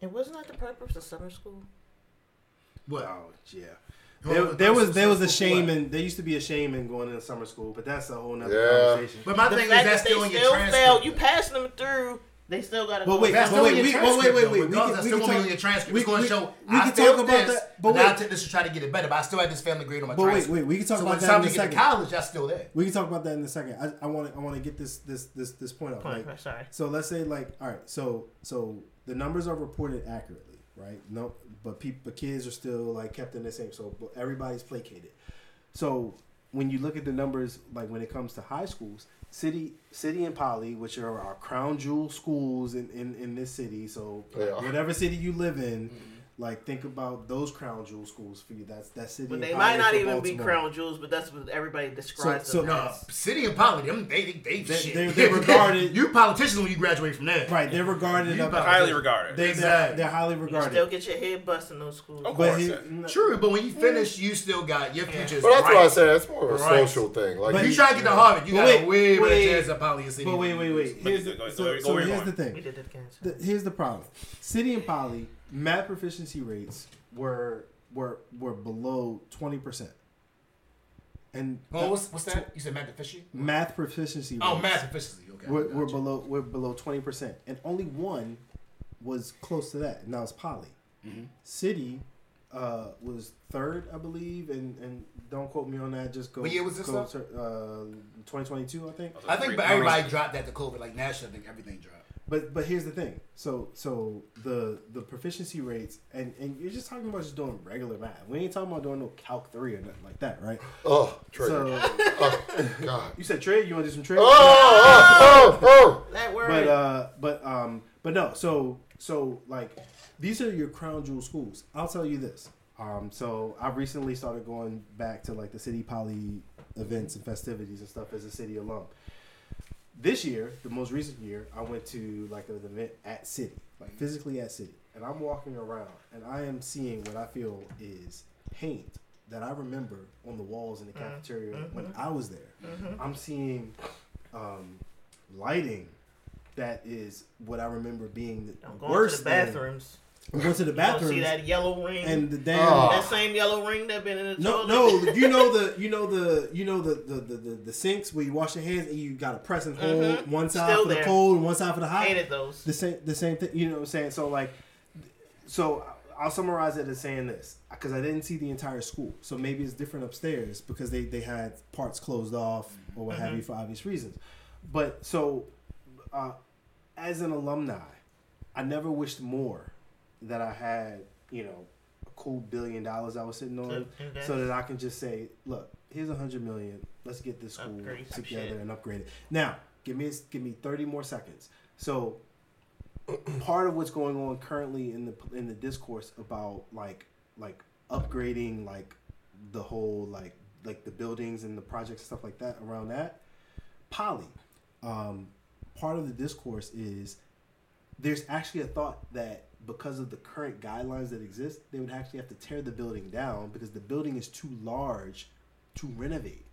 And wasn't that the purpose of summer school? What? oh yeah, Well, there, there was there was a shame what? and there used to be a shame in going into summer school, but that's a whole nother Yeah. conversation. But my the thing is that's that they still in your transcript. failed, you passed them through. They still got to But wait, That's but still wait, in your we- but transcript. wait, wait, wait, we Regardless, can- that's we still can gonna be talk- on your transcript. we- It's gonna show. we I can failed talk about this, that, but but now I wait. took this to try to get it better. But I still had this family grade on my But wait, transcript. wait, we can talk so about when it's that time in to a get to second. college, that's still there. We can talk about that in a second. I, I want to I want to get this this this this point up. Point, Like, sorry. So let's say like all right, so so the numbers are reported accurately, right? No, but people, but kids are still like kept in the same. So everybody's placated. So when you look at the numbers, like when it comes to high schools, city, city and poly, which are our crown jewel schools in in, in this city. So are. whatever city you live in. Mm-hmm. Like think about those crown jewel schools for you. That's that city. But they Poly might not for even be crown jewels, but that's what everybody describes So- them so- No, as. Uh, city and poly, them they they, they, They- shit. they- they're regarded- you politicians when you graduate from there. Right, they're regarded You up, about- Highly regarded. They, Exactly. they're, they're highly You regarded. still get your head bust in those schools. Of but course. he, yeah. True, but when you finish, you still got your future. But that's right. why I say it's more of a Right. social thing. Like But you you try to get to Harvard, you got wait, a way better wait. chance at poly and city. But wait, wait, wait. Here's, go- go- so, so here's the going. We thing. did it again. The, here's the problem. City and Poly math proficiency rates were were were below twenty percent. And Oh, what's, what's that? You said math proficiency. math proficiency rates Oh, math efficiency. Okay. were, gotcha. were below were below twenty percent, and only one was close to that, and that was Poly. Mm-hmm. City uh, was third, I believe, and and don't quote me on that. Just go. What year was this, go Uh, twenty twenty two, I think. I think, but everybody dropped that to COVID. Like nationally, I think everything dropped. But but here's the thing. So so the the proficiency rates and and you're just talking about just doing regular math. We ain't talking about doing no calc three or nothing like that, right? oh, trade. So oh, God. you said trade. You want to do some trade? Oh, oh, oh, oh. That word. But uh, but um, but no. So so like these are your crown jewel schools. I'll tell you this. Um, so I recently started going back to like the city poly events and festivities and stuff as a city alum. This year, the most recent year, I went to like an event at City, like mm-hmm. physically at City, and I'm walking around and I am seeing what I feel is paint that I remember on the walls in the mm-hmm. cafeteria mm-hmm. when I was there. I'm seeing um, lighting that is what I remember being the I'm going worst to the bathrooms. Thing. I'm going to the bathroom. see that yellow ring. and the damn. Oh. that same yellow ring that been in the No, toilet. no, you know the, you know the, you know the, the, the, the, the sinks where you wash your hands and you gotta press and hold Mhm. one side Still for the cold and one side for the hot. I hated those. The same, the same thing. You know what I'm saying? So like, so I'll summarize it as saying this because I didn't see the entire school. So maybe it's different upstairs because they they had parts closed off or what have you for obvious reasons. But so, uh, as an alumni, I never wished more that I had you know a cool billion dollars I was sitting on Okay. so that I can just say, look, here's a hundred million. Let's get this school Upgrade together and upgrade it. Now, give me give me thirty more seconds. So, part of what's going on currently in the in the discourse about like like upgrading like the whole like like the buildings and the projects and stuff like that around that poly um, part of the discourse is there's actually a thought that because of the current guidelines that exist they would actually have to tear the building down because the building is too large to renovate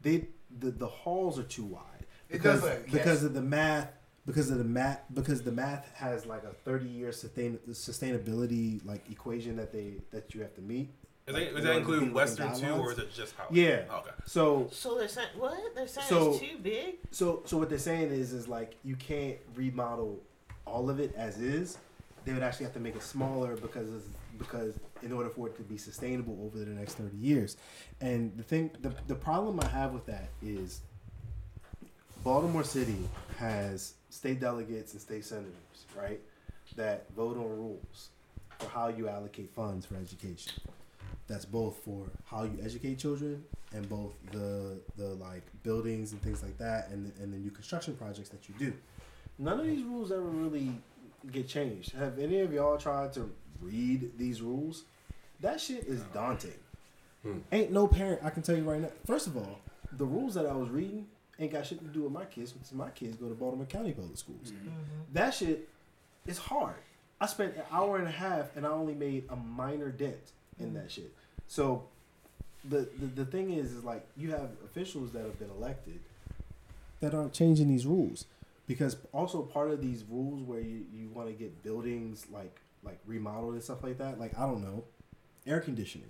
they the, the halls are too wide It because does look- because yes. of the math because of the math because the math has like a 30 year sustain sustainability like equation that they that you have to meet Is that, Like, does that include be within Western too, or is it just how? Yeah. Okay. so So they're saying what? They're saying So- it's too big. so so what they're saying is is like you can't remodel all of it as is. They would actually have to make it smaller because because in order for it to be sustainable over the next thirty years. And the thing the the problem I have with that is Baltimore City has state delegates and state senators, right? That vote on rules for how you allocate funds for education. That's both for how you educate children and both the the like buildings and things like that and and the new construction projects that you do. None of these rules ever really get changed. Have any of y'all tried to read these rules? That shit is uh-huh. daunting. Hmm. Ain't no parent I can tell you right now. First of all, the rules that I was reading ain't got shit to do with my kids because my kids go to Baltimore County public schools. Mm-hmm. Mm-hmm. That shit is hard. I spent an hour and a half and I only made a minor dent in mm-hmm. that shit. So the, the the thing is is like you have officials that have been elected that aren't changing these rules. Because also part of these rules where you, you want to get buildings like like remodeled and stuff like that, like I don't know, air conditioning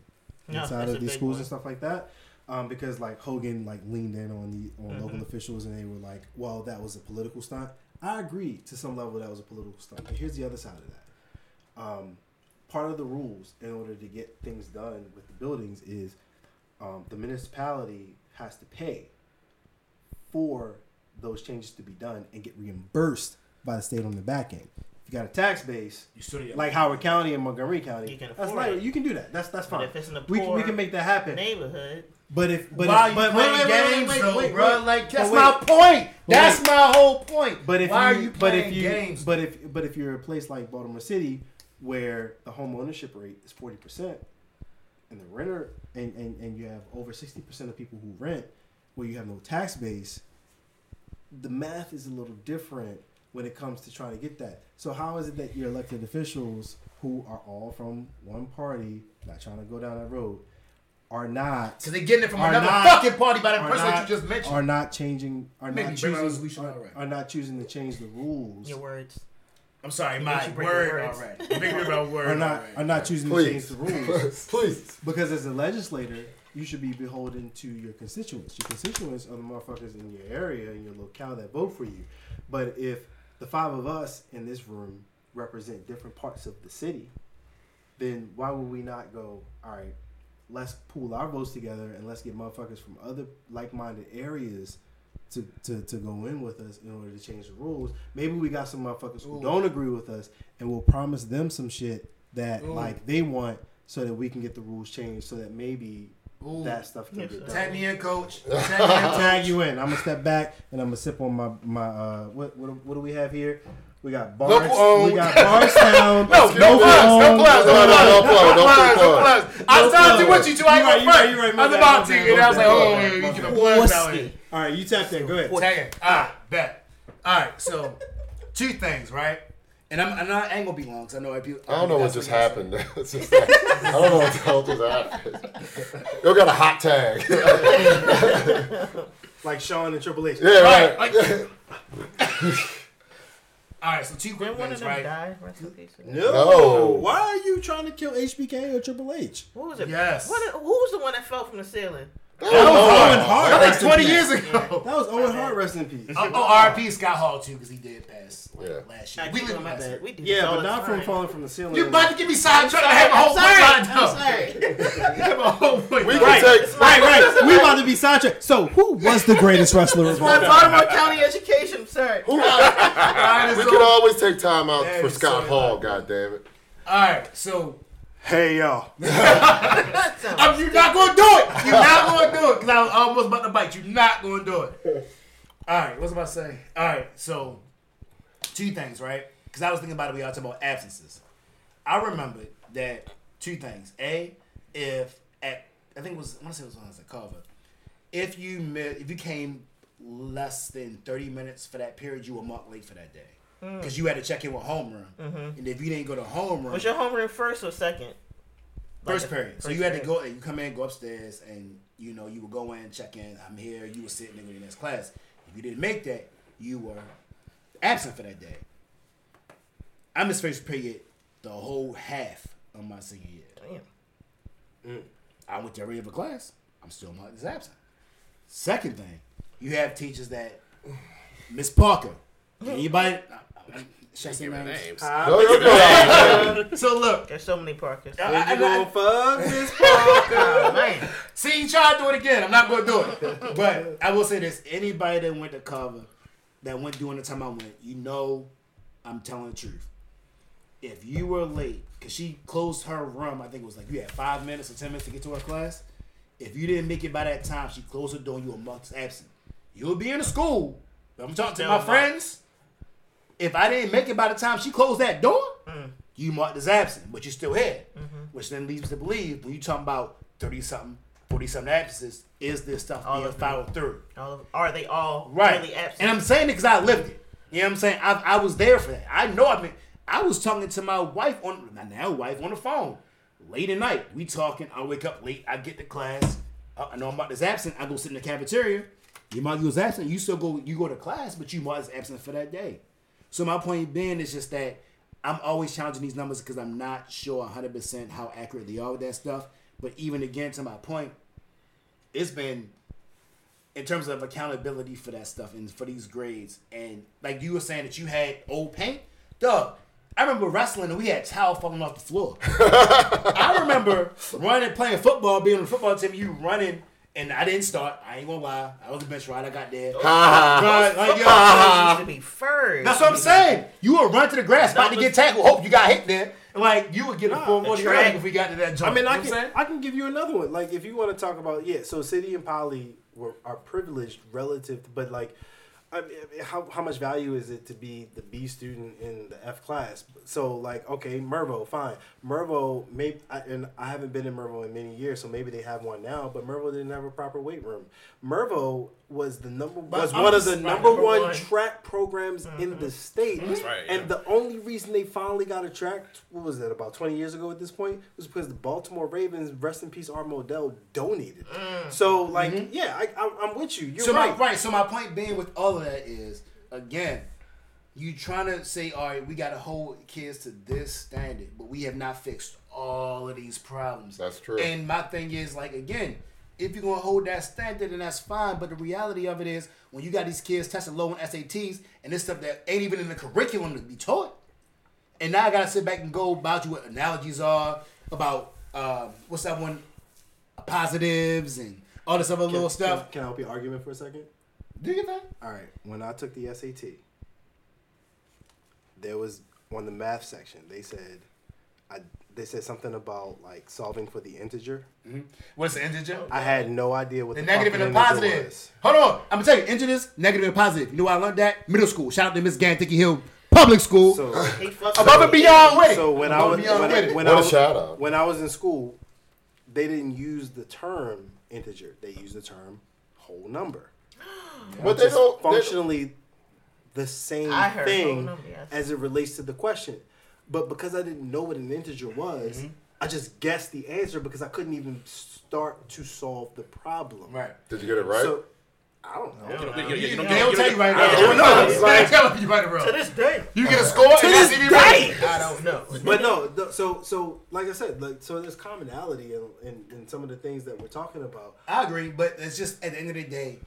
Yeah, inside of these schools one. and stuff like that. Um, because like Hogan like leaned in on the on local Mhm. officials and they were like, well, that was a political stunt. I agree to some level that was a political stunt. But here's the other side of that. Um, part of the rules in order to get things done with the buildings is um, the municipality has to pay for those changes to be done and get reimbursed by the state on the back end. If you got a tax base like Howard County and Montgomery County, You can that's it. you can do that. That's that's But fine. if it's in a We can, we can make that happen. neighborhood, But if but Why if, but wait, wait, wait, games wait, though, wait, bro? wait. Like that's my point. That's wait. my whole point. But if why you, are you but if you, games? but if but if you're a place like Baltimore City where the home ownership rate is forty percent, and the renter and, and and you have over sixty percent of people who rent, where you have no tax base, the math is a little different when it comes to trying to get that. So how is it that your elected officials who are all from one party, not trying to go down that road, are not Because they're getting it from another not- fucking party by the person not- that you just mentioned. are not changing are Maybe not choosing are, already. are not choosing to change the rules your words. I'm sorry, You my bet you bring word words. already. You me about word are not already. are not choosing to change the rules Please. because as a legislator you should be beholden to your constituents your constituents are the motherfuckers in your area and your locale that vote for you but if the five of us in this room represent different parts of the city then why would we not go all right let's pool our votes together and let's get motherfuckers from other like-minded areas to, to, to go in with us in order to change the rules. Maybe we got some motherfuckers who Ooh. don't agree with us, and we'll promise them some shit that Ooh. like they want, so that we can get the rules changed, so that maybe Ooh. that stuff can Yes, get done. Tag me in, coach. Tag me I'm in, tag you in. I'm gonna step back and I'm gonna sip on my my uh what what, what do we have here? We got Bars. Local. We got Barstown. No, no local plugs, no owned. plugs, no No, no, plugs, no no plug, no plugs, no plugs. I was No to what you two, I You right, ain't you go right, right, I was my about bad, to, my and I was bad, like, oh, you my get a bad. plug Wussy. here. All right, you tap in. Go ahead. Tag it. All right, bet. All right, so two things, right? And I'm, I'm not ain't gonna be long because I know I, be, I don't know what that's just happened. It's just like, I don't know what the hell just happened. You got a hot tag. Like Shawn and Triple H. yeah, Right. right. Like, all right, so two quick Didn't one of things, right? die? Rest in peace. No. No. Why are you trying to kill HBK or Triple H? What was it? Yes. What, who was the one that fell from the ceiling? That was Owen Hart. That was Rest 20 years ago. That was Owen Hart. Rest in peace. Oh, oh RP Scott Hall too because he did pass like, Yeah. last year. I We keep live in my last year. We do Yeah, but the not from falling from the ceiling. You about to get me sidetracked? I have a whole I'm point sorry, lined I'm up. sorry. I have a whole point. We lined can up. right, right. We about to be sidetracked. So, who was the greatest wrestler of all My time? Baltimore County education, sir. All right, We can always take time out for Scott Hall. bad. God damn it. All right, so Hey yo, I'm, you're not gonna do it. You're not gonna do it because I was almost about to bite. You're not gonna do it. All right, what's about to say? All right, so two things, right? Because I was thinking about it. We all talking about absences. I remembered that two things. A, if at I think it was I want to say it was when I was at. If you if you came less than thirty minutes for that period, you were marked late for that day Mm. because you had to check in with homeroom. Mm-hmm. And if you didn't go to homeroom, Was your homeroom first or second? First Like, period. So first you had to period. go. You come in, go upstairs, and you know you would go in, check in. I'm here. You were sitting in the next class. If you didn't make that, you were absent for that day. I missed first period the whole half of my senior year. Damn. Mm. I went to every other class. I'm still marked as absent. Second thing, you have teachers that Miss Parker. Anybody? Should I say Give my me name? names. No. So look, There's so many Parkers. I- when I- you gonna fuck this Oh, man. See, you try to do it again. I'm not going to do it. But I will say this: anybody that went to Carver, that went during the time I went, you know, I'm telling the truth. If you were late, because she closed her room, I think it was like you had five minutes or ten minutes to get to her class. If you didn't make it by that time, she closed her door you were marked as absent. You'll be in the school. But I'm talking to Still my marked. friends. If I didn't make it by the time she closed that door, you marked as absent, but you're still here. Which then leads to believe when you talking about 30 something, 40 something absences, is this stuff All being followed through? All of, are they all Right. really absent? And I'm saying it because I lived it. You know what I'm saying? I, I was there for that. I know I mean, I was talking to my wife on, my now wife on the phone late at night. We talking. I wake up late. I get to class. Uh, I know I'm about this absent. I go sit in the cafeteria. You might was absent. You still go. You go to class, but you was absent for that day. So my point being is just that I'm always challenging these numbers because I'm not sure 100% how accurate they are with that stuff. But even again, to my point, it's been in terms of accountability for that stuff and for these grades. And like you were saying that you had old paint, dog. I remember wrestling and we had towel falling off the floor. I remember running, playing football, being on the football team. You running, and I didn't start. I ain't gonna lie. I was a bench ride. I got there. Right, like, yo, Football used to be first. that's what I'm saying. You would run to the grass, about to get tackled. Hope you got hit there. Like you would get a full the body track. if we got to that joint. I mean, I You know can I'm saying? I can give you another one. Like if you want to talk about yeah, so city and poly were are privileged relative, to, but like. I mean, how, how much value is it to be the B student in the F class? So like, okay, Mervo, fine. Mervo, maybe, and I haven't been in Mervo in many years, so maybe they have one now. But Mervo didn't have a proper weight room. Mervo was the number was I'm one of the right, number, number one, one. track programs in the mm-hmm. state. That's right, And yeah. the only reason they finally got a track, what was that, about 20 years ago at this point, was because the Baltimore Ravens, rest in peace, Art Modell, donated. Mm. So, like, mm-hmm. yeah, I, I, I'm with you. You're so right. my right. So my point being with all of that is again, you trying to say, all right, we got to hold kids to this standard, but we have not fixed all of these problems. That's true. And my thing is like again, if you're gonna hold that standard, then that's fine. But the reality of it is, when you got these kids testing low on SATs and this stuff that ain't even in the curriculum to be taught, and now I gotta sit back and go about you what analogies are about um, what's that one, positives and all this other Can, little stuff. Can, can I help your argument for a second? Do you get that? All right. When I took the SAT, there was on the math section. They said, I they said something about like solving for the integer. Mm-hmm. What's the integer? I had no idea what The the, negative and the integer positive. was. Hold on. I'm gonna tell you, integers, negative and positive. You know where I learned that? Middle school. Shout out to Miss Ganticky Hill Public School. So He Above and beyond with it. So when I was and beyond when, I, when What I a was shout out. when I was in school, they didn't use the term integer. They used the term whole number. But they It's don't. they don't- functionally the same I heard whole thing number, yes. as it relates to the question. But because I didn't know what an integer was, Mm-hmm. I just guessed the answer because I couldn't even start to solve the problem. Right. Did you get it right? So I don't know. You don't- you don't- They don't- don't tell you right I now. don't know. They Like- don't tell you right or To this day, You get a score and this that's even right. I don't know. But no, th- so so like I said, like so there's commonality in, in, in some of the things that we're talking about. I agree, but it's just at the end of the day,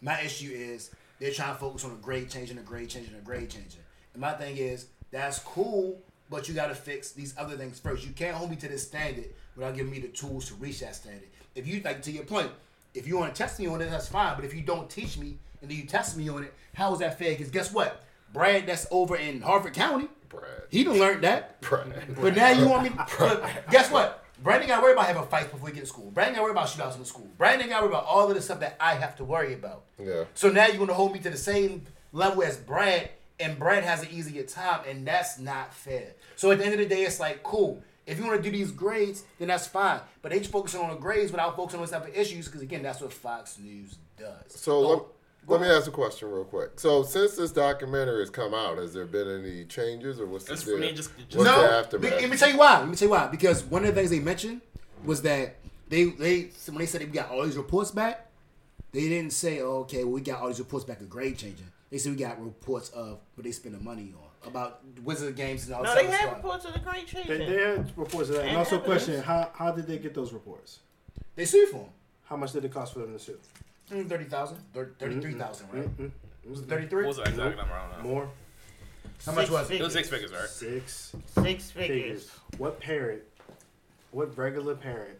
my issue is they're trying to focus on a grade change and a grade change and a grade changing. And my thing is that's cool, but you got to fix these other things first. You can't hold me to this standard without giving me the tools to reach that standard. If you like to your point, if you want to test me on it, that's fine. But if you don't teach me and then you test me on it, how is that fair? Because guess what, Brad, that's over in Harford County. Brad. He done learned that. Brad. But now you want me? But guess what? Brandon got to worry about having fights before he get to school. Brandon got to worry about shootouts in the school. Brandon got to worry about all of the stuff that I have to worry about. Yeah. So now you're gonna hold me to the same level as Brad, and Brad has an easier time, and that's not fair. So at the end of the day, it's like cool. If you want to do these grades, then that's fine. But they just focusing on the grades without focusing on those type of issues, because again, that's what Fox News does. So Oh, let, let me ask a question real quick. So since this documentary has come out, has there been any changes or what's the It's deal? me, just- just- what's the no, aftermath? let me tell you why. Let me tell you why. Because one of the things they mentioned was that they they when they said they got all these reports back, they didn't say, oh, okay, well, we got all these reports back of grade changing. They said we got reports of what they spend the money on about Wizard games and all No, that they stuff. reports of the great They, they had reports of that. And And also, evidence. question: How how did they get those reports? They sued for them. How much did it cost for them to sue? Mm, 30,000, 33,000, mm-hmm, right? Mm-mm. Was it What 33? was the exact number? I don't know. More How much was it? It was six figures, right? six Six figures. figures. What parent? What regular parent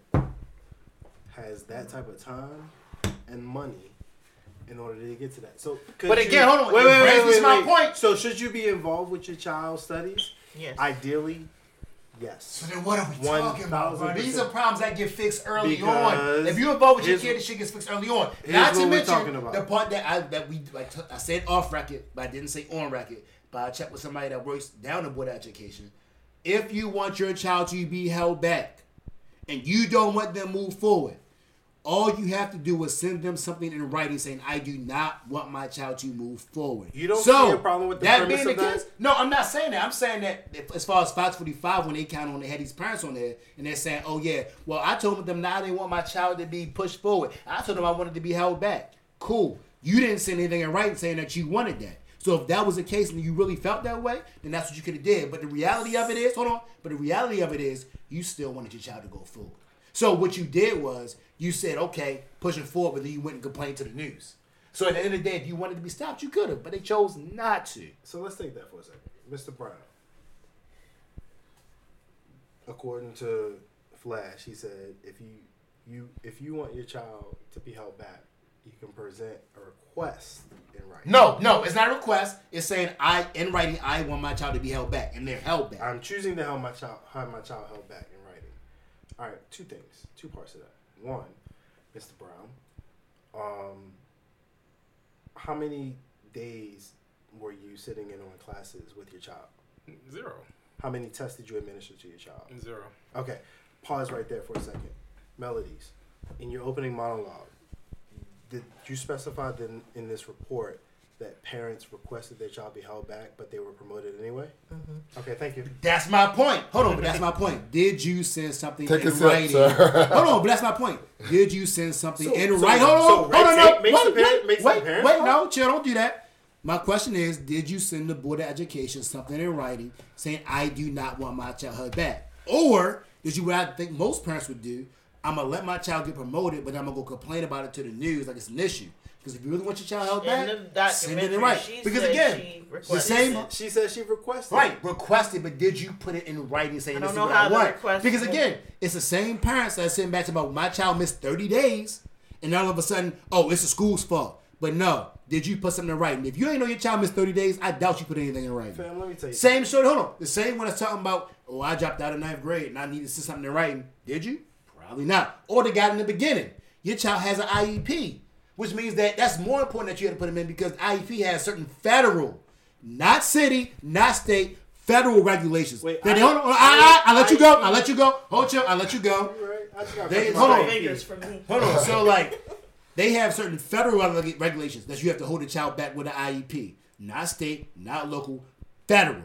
has that type of time and money in order to get to that? So, But again, hold on, Wait, it wait, brings wait, wait, my point. So, should you be involved with your child's studies? Yes. Ideally, yes. So then what are we One talking about, bro? These are problems that get fixed early Because on. If you're involved with your kid, the shit gets fixed early on. Not to mention talking about. the part that I that we like t- I said off record, but I didn't say on record. But I checked with somebody that works down the board of education. If you want your child to be held back, and you don't want them move forward, all you have to do is send them something in writing saying, "I do not want my child to move forward." You don't so, see a problem with the that premise being the of that? case. No, I'm not saying that. I'm saying that if, as far as Fox 45, when they count on, they had these parents on there, and they're saying, "Oh yeah, well I told them now they want my child to be pushed forward. I told them I wanted to be held back. Cool. You didn't send anything in writing saying that you wanted that. So if that was the case and you really felt that way, then that's what you could have did. But the reality of it is, hold on. But the reality of it is, you still wanted your child to go forward. So what you did was you said, okay, pushing forward, but then you went and complained to the news. So at the end of the day, if you wanted to be stopped, you could have, but they chose not to. So let's take that for a second, Mr. Brown. According to Flash, he said if you you if you want your child to be held back, you can present a request in writing. No, no, it's not a request. It's saying I in writing I want my child to be held back, and they're held back. I'm choosing to have my child have my child held back in. All right, two things, two parts of that. One, Mr. Brown, um, how many days were you sitting in on classes with your child? Zero. How many tests did you administer to your child? Zero. Okay, pause right there for a second. Melodies, in your opening monologue, did you specify in, in this report that parents requested their child be held back, but they were promoted anyway? Mm-hmm. Okay, thank you. That's my point. Hold on, but that's my point. Did you send something Take in a sip, writing? sir. Hold on, but that's my point. Did you send something So- in so- writing? Hold on, so hold on, no, makes the wait, parent- wait, makes wait, wait, no, chill, don't do that. My question is, did you send the board of education something in writing saying I do not want my child held back, or did you what I think most parents would do? I'm gonna let my child get promoted, but I'm gonna go complain about it to the news like it's an issue. Because if you really want your child held back, the send it in documentary, writing. Because again, the same. She said she requested. Right, requested, but did you put it in writing saying I this don't is know what how I the want? Because went. again, it's the same parents that are sitting back to about my child missed 30 days, and all of a sudden, oh, it's the school's fault. But no, did you put something in writing? If you ain't know your child missed 30 days, I doubt you put anything in writing. Fam, let me tell you. Same story, hold on. The same one that's talking about, oh, I dropped out of ninth grade and I need to see something in writing. Did you? Probably not. Or the guy in the beginning. Your child has an IEP, which means that that's more important that you had to put him in because IEP has certain federal, not city, not state, federal regulations. Wait, That- I- hold on, I, I, I, let you go. I let you go. Hold you. I let you go. Right? I just got They- hold on. IEP. Fingers for me. Hold on. So like, they have certain federal regulations that you have to hold a child back with an IEP, not state, not local, federal.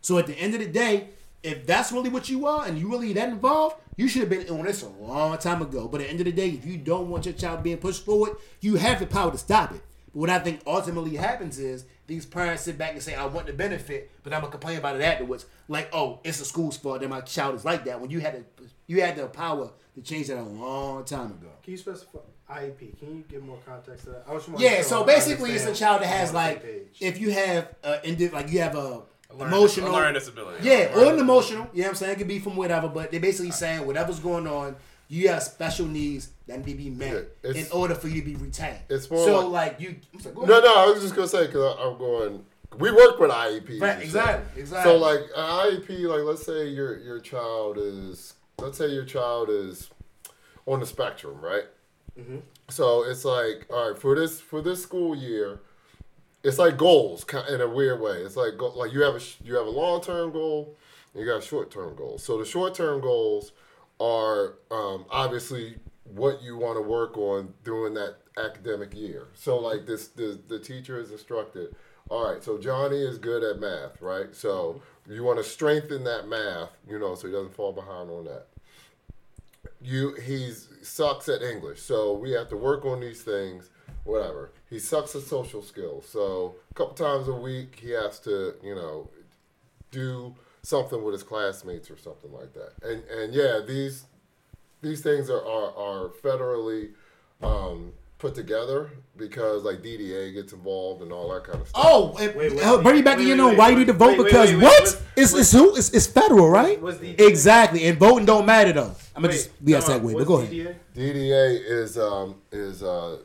So at the end of the day, if that's really what you are and you really that involved, you should have been on this a long time ago. But at the end of the day, if you don't want your child being pushed forward, you have the power to stop it. But what I think ultimately happens is these parents sit back and say, "I want the benefit, but I'm gonna complain about it afterwards." Like, "Oh, it's the school's fault that my child is like that." When you had the you had the power to change that a long time ago. Can you specify IEP? Can you give more context to that? I want Yeah, so basically, it's a child that has on the same like, if you have uh, like you have a A learning- emotional, a learning disability. yeah, Learning or an emotional. You know what I'm saying? It could be from whatever, but they're basically saying whatever's going on, you have special needs that need to be met Yeah, in order for you to be retained. it's more so like- like, you. I'm sorry, go No, ahead. no, I was just gonna say because I'm going we work with IEPs. Right, exactly, exactly. So like an IEP, like let's say your your child is, let's say your child is on the spectrum, right? Mm-hmm. So it's like, all right, for this for this school year, it's like goals in a weird way. It's like like you have a you have a long term goal, you got short term goals. So the short term goals are um, obviously what you want to work on during that academic year. So like this, the the teacher is instructed. All right, so Johnny is good at math, right? So you want to strengthen that math, you know, so he doesn't fall behind on that you he's sucks at English, so we have to work on these things. Whatever. He sucks at social skills, so a couple times a week he has to, you know, do something with his classmates or something like that. And and yeah, these these things are are, are federally um, put together because like DDA gets involved and all that kind of stuff. Oh, and, Wait, wait, uh, bring me back wait, to you know why you need to vote wait, wait, because wait, wait, what? what's- It's it's who? It's, it's federal, right? what's the- exactly, and voting don't matter though. I'm gonna Wait, just be that time out. segue, but What's go ahead. DDA? DDA is um, is uh,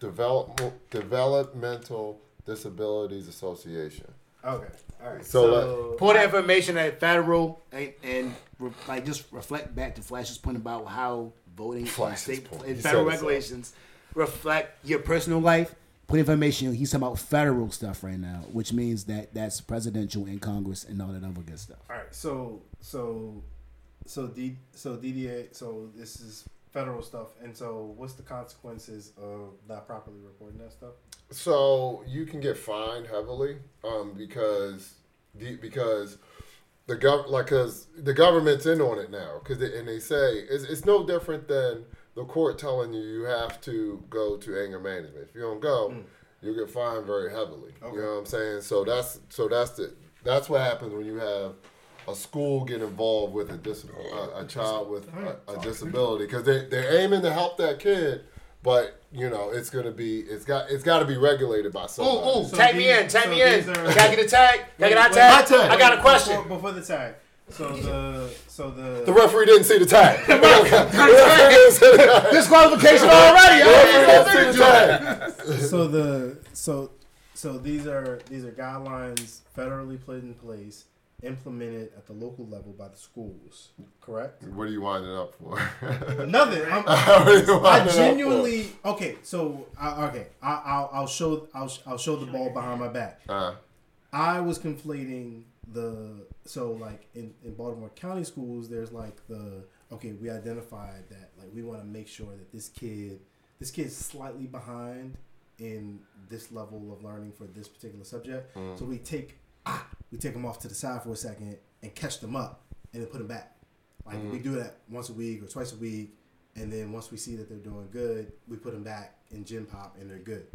develop, Developmental Disabilities Association. Okay, all right. So, So, Pour the information at federal and, and re- like just reflect back to Flash's point about how voting and Flash's state point. and federal said so. regulations reflect your personal life. Put information. He's talking about federal stuff right now, which means that that's presidential and Congress and all that other good stuff. all right. So so so D so DDA. So this is federal stuff, and so what's the consequences of not properly reporting that stuff? So you can get fined heavily um, because the, because the gov like because the government's in on it now because and they say it's, it's no different than the court telling you you have to go to anger management. If you don't go, you'll get fined very heavily. Okay. You know what I'm saying? So that's so that's the that's what happens when you have a school get involved with a dis- a, a child with a, a disability because they they're aiming to help that kid. But you know it's gonna be it's got it's got to be regulated by somebody. Ooh, ooh, So tag me in, tag so me in. these are- Gotta get a tag. Gotta get our Wait, tag. wait, wait, I got a question. Before, before the tag. So the so the The referee didn't see the tag. The referee see the tag. Disqualification already. The referee I didn't see the tag. so the so so these are these are guidelines federally put in place, implemented at the local level by the schools. Correct? What are you winding up for? Nothing. I'm, What are you I winding up genuinely okay. So I, okay, I, I'll I'll show I'll I'll show the ball behind my back. for? Uh, I was conflating the so like in, in Baltimore County schools, there's like the okay, we identified that like we want to make sure that this kid this kid's slightly behind in this level of learning for this particular subject. So we take ah, we take them off to the side for a second and catch them up and then put them back. Like we do that once a week or twice a week, and then once we see that they're doing good, we put them back in gym pop and they're good.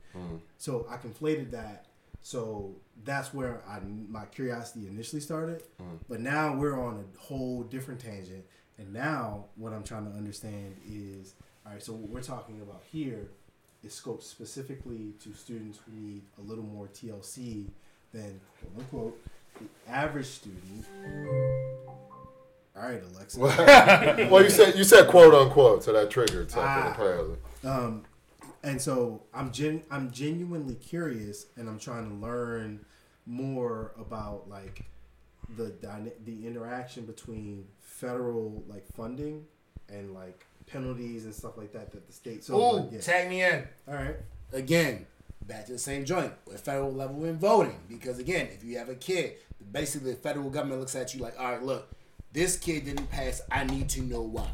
So I conflated that. So that's where I my curiosity initially started. But now we're on a whole different tangent. And now what I'm trying to understand is all right. So what we're talking about here is scoped specifically to students who need a little more TLC than quote unquote the average student. All right, Alexa. well, you said you said quote unquote, so that triggered something Ah. apparently. Um, and so I'm gen I'm genuinely curious, and I'm trying to learn more about like the dyna- the interaction between federal like funding and like penalties and stuff like that that the state. So Ooh, like, yeah. tag me in. all right, again, back to the same joint with federal level in voting. Because again, if you have a kid, basically the federal government looks at you like, all right, look, this kid didn't pass. I need to know why,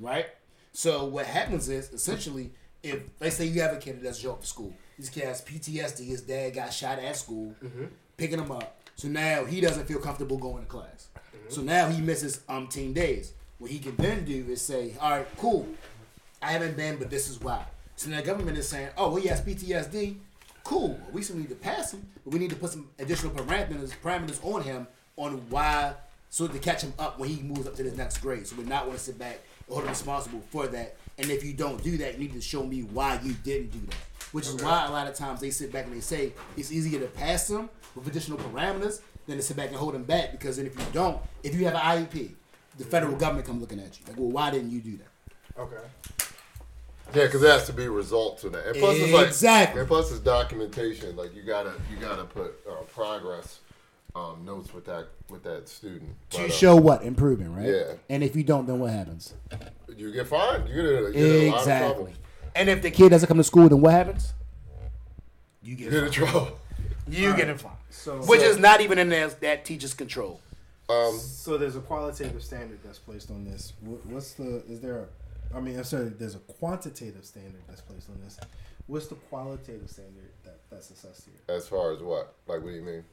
right? So what happens is essentially, if let's say you have a kid that doesn't show up for school, this kid has PTSD. His dad got shot at school, mm-hmm. picking him up. So now he doesn't feel comfortable going to class. Mm-hmm. So now he misses umpteen days. What he can then do is say, all right, cool. I haven't been, but this is why. So now the government is saying, oh, well, he has PTSD. Cool. We still need to pass him, but we need to put some additional parameters parameters on him on why, so to catch him up when he moves up to the next grade. So we're not going to sit back and hold him responsible for that. And if you don't do that, you need to show me why you didn't do that. Which is why a lot of times they sit back and they say it's easier to pass them with additional parameters than to sit back and hold them back. Because then if you don't, if you have an IEP, the federal government come looking at you like, well, why didn't you do that? okay. Yeah, because it has to be results in that. And plus, it's like Exactly. And plus, it's documentation. Like you gotta you gotta put uh, progress um, notes with that with that student. To But, uh, show what improvement, right? Yeah. And if you don't, then what happens? you get fined. You get, in, you get in a lot of trouble. Exactly. And if the kid doesn't come to school, then what happens? You You get get in trouble. You get in fined. So, Which is not even in their, that teacher's control. Um, so there's a qualitative standard that's placed on this. What's the? Is there? A, I mean, I'm sorry. There's a quantitative standard that's placed on this. What's the qualitative standard that, that's assessed here? as far as what? Like, what do you mean?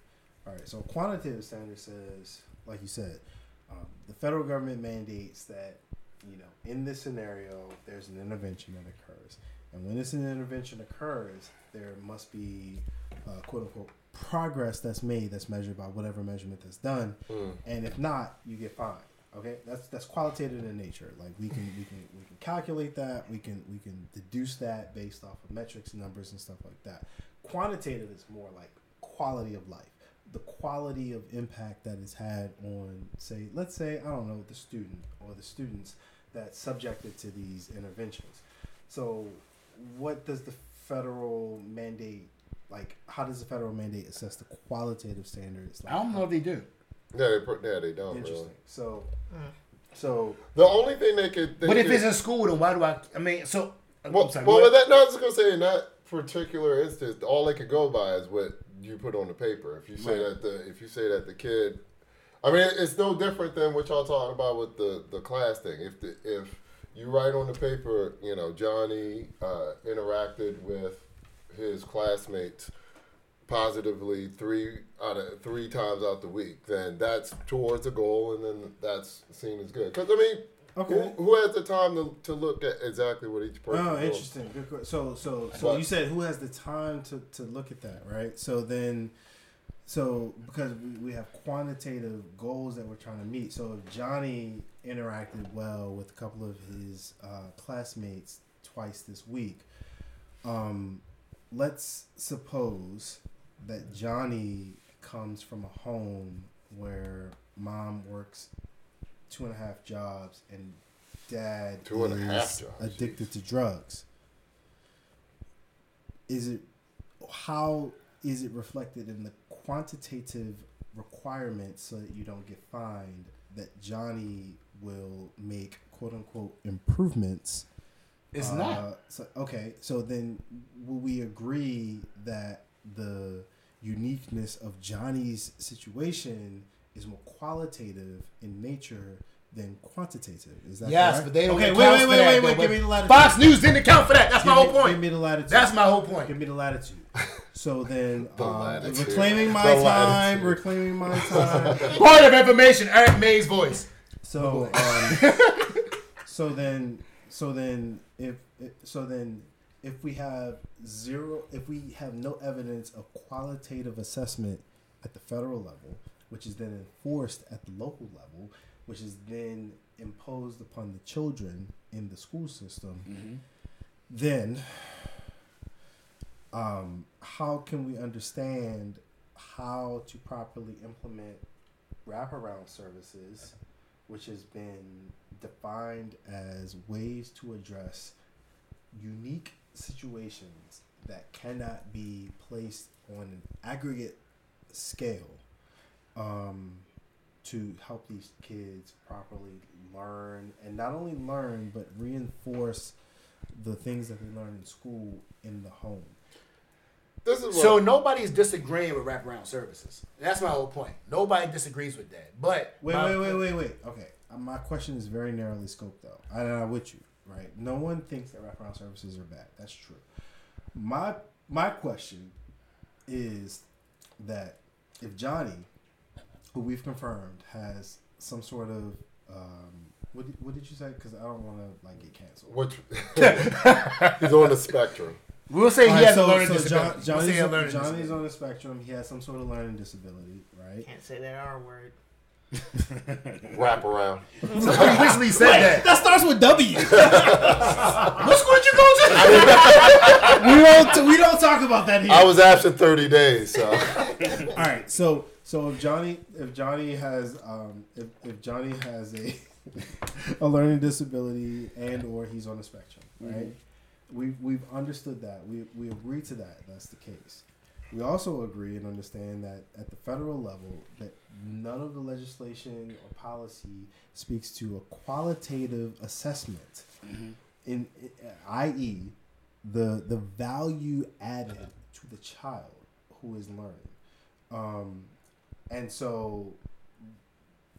All right. So quantitative standard says, like you said, um, the federal government mandates that you know in this scenario there's an intervention that occurs, and when this intervention occurs, there must be uh, quote unquote progress that's made that's measured by whatever measurement that's done, and if not, you get fined. Okay, that's that's qualitative in nature. Like we can we can we can calculate that. We can we can deduce that based off of metrics, numbers, and stuff like that. Quantitative is more like quality of life, the quality of impact that is had on, say, let's say I don't know the student or the students that's subjected to these interventions. So, what does the federal mandate like? How does the federal mandate assess the qualitative standards? Like, I don't know if they do. Yeah, they, put- yeah, they don't. Interesting. Really. So, so The only thing they could. They But if could- it's in school, then why do I? I mean, so. I'm Well, sorry, well, go with ahead. that, no, I was just gonna say in that particular instance, all they could go by is what you put on the paper. If you say Right. that the if you say that the kid, I mean, it's no different than what y'all talking about with the the class thing. If the if you write on the paper, you know, Johnny uh, interacted with his classmates positively three out of three times out the week, then that's towards a goal, and then that's seen as good. Because I mean. Okay. Who, who has the time to, to look at exactly what each person Oh, doing? interesting. Good. que- So, so, so But- you said who has the time to, to look at that, right? So then, so because we, we have quantitative goals that we're trying to meet. So if Johnny interacted well with a couple of his uh, classmates twice this week, um, let's suppose that Johnny comes from a home where mom works two and a half jobs and dad Two and a is half jobs, addicted to drugs. Is it how is it reflected in the quantitative requirements so that you don't get fined that Johnny will make quote unquote improvements It's uh, not. So, okay, so then will we agree that the uniqueness of Johnny's situation is more qualitative in nature than quantitative? Is that Yes, correct? but they don't Okay, wait, wait, wait, that, wait, wait. Give me the latitude. Fox News didn't account for that. That's my Give whole me- point. Give me the latitude. That's my whole point. Give me the latitude. So then, The um, latitude. reclaiming my The time, latitude. reclaiming my time. Point of information, Eric Mays' voice. So, um, so then, so then, if so, then, if we have zero, if we have no evidence of qualitative assessment at the federal level, which is then enforced at the local level, which is then imposed upon the children in the school system, then, um, how can we understand how to properly implement wraparound services? which has been defined as ways to address unique situations that cannot be placed on an aggregate scale um, to help these kids properly learn and not only learn but reinforce the things that they learn in school in the home. This is what, So nobody's disagreeing with wraparound services. That's my whole point. Nobody disagrees with that. But Wait, my- wait, wait, wait, wait. Okay, uh, my question is very narrowly scoped, though. I, I'm with you, right? No one thinks that wraparound services are bad. That's true. My my question is that if Johnny, who we've confirmed has some sort of um, what did, what did you say? Because I don't want to like get canceled. which he's on the spectrum. We'll say he has so, a learning so disability. John, we'll Johnny's, a on, learning Johnny's disability. on the spectrum. He has some sort of learning disability, right? Can't say that R word. Wrap around. He literally said that. That starts with W. What school did you go to? we don't we don't talk about that here. I was absent thirty days, so All right, so so if Johnny if Johnny has um if, if Johnny has a a learning disability and or he's on the spectrum, right? we've we've understood that. We we agree to that. That's the case. We also agree and understand that at the federal level, that none of the legislation or policy speaks to a qualitative assessment, in, i.e., the the value added to the child who is learning, um, and so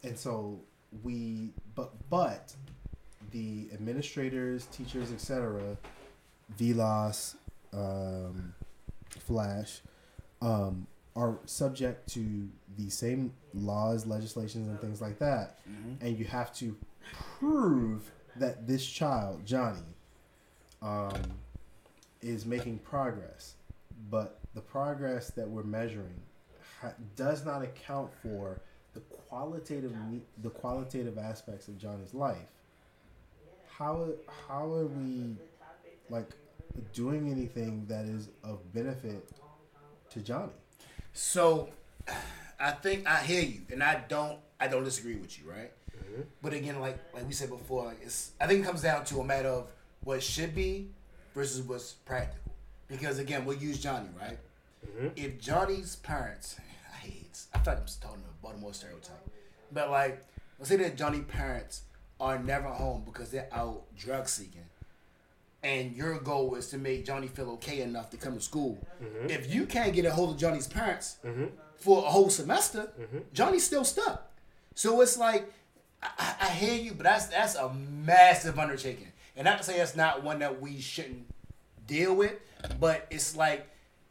and so we but but the administrators, teachers, etc., VLOS, um, Flash, um, are subject to the same laws, legislations, and things like that, and you have to prove that this child, Johnny, um, is making progress, but the progress that we're measuring ha- does not account for the qualitative the qualitative aspects of Johnny's life. How how are we like doing anything that is of benefit to Johnny? So, I think I hear you, and I don't. I don't disagree with you, right? Mm-hmm. But again, like like we said before, like it's. I think it comes down to a matter of what should be versus what's practical. Because again, we'll use Johnny, right? Mm-hmm. If Johnny's parents, I hate. I thought I was talking about Baltimore stereotype, but like, let's say that Johnny's parents are never home because they're out drug seeking and your goal is to make Johnny feel okay enough to come to school. Mm-hmm. If you can't get a hold of Johnny's parents mm-hmm. for a whole semester, mm-hmm. Johnny's still stuck. So it's like I, I- I hear you, but that's that's a massive undertaking. And not to say that's not one that we shouldn't deal with, but it's like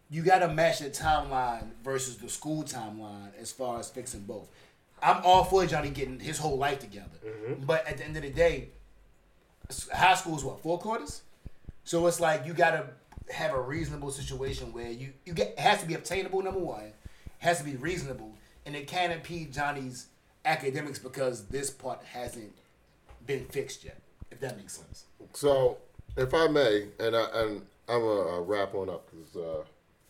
you got to match the timeline versus the school timeline as far as fixing both. I'm all for Johnny getting his whole life together, but at the end of the day, high school is what four quarters. So it's like you gotta have a reasonable situation where you you get it has to be obtainable. Number one, has to be reasonable, and it can't impede Johnny's academics because this part hasn't been fixed yet. If that makes sense. So, if I may, and I and I'm gonna uh, wrap on up because uh,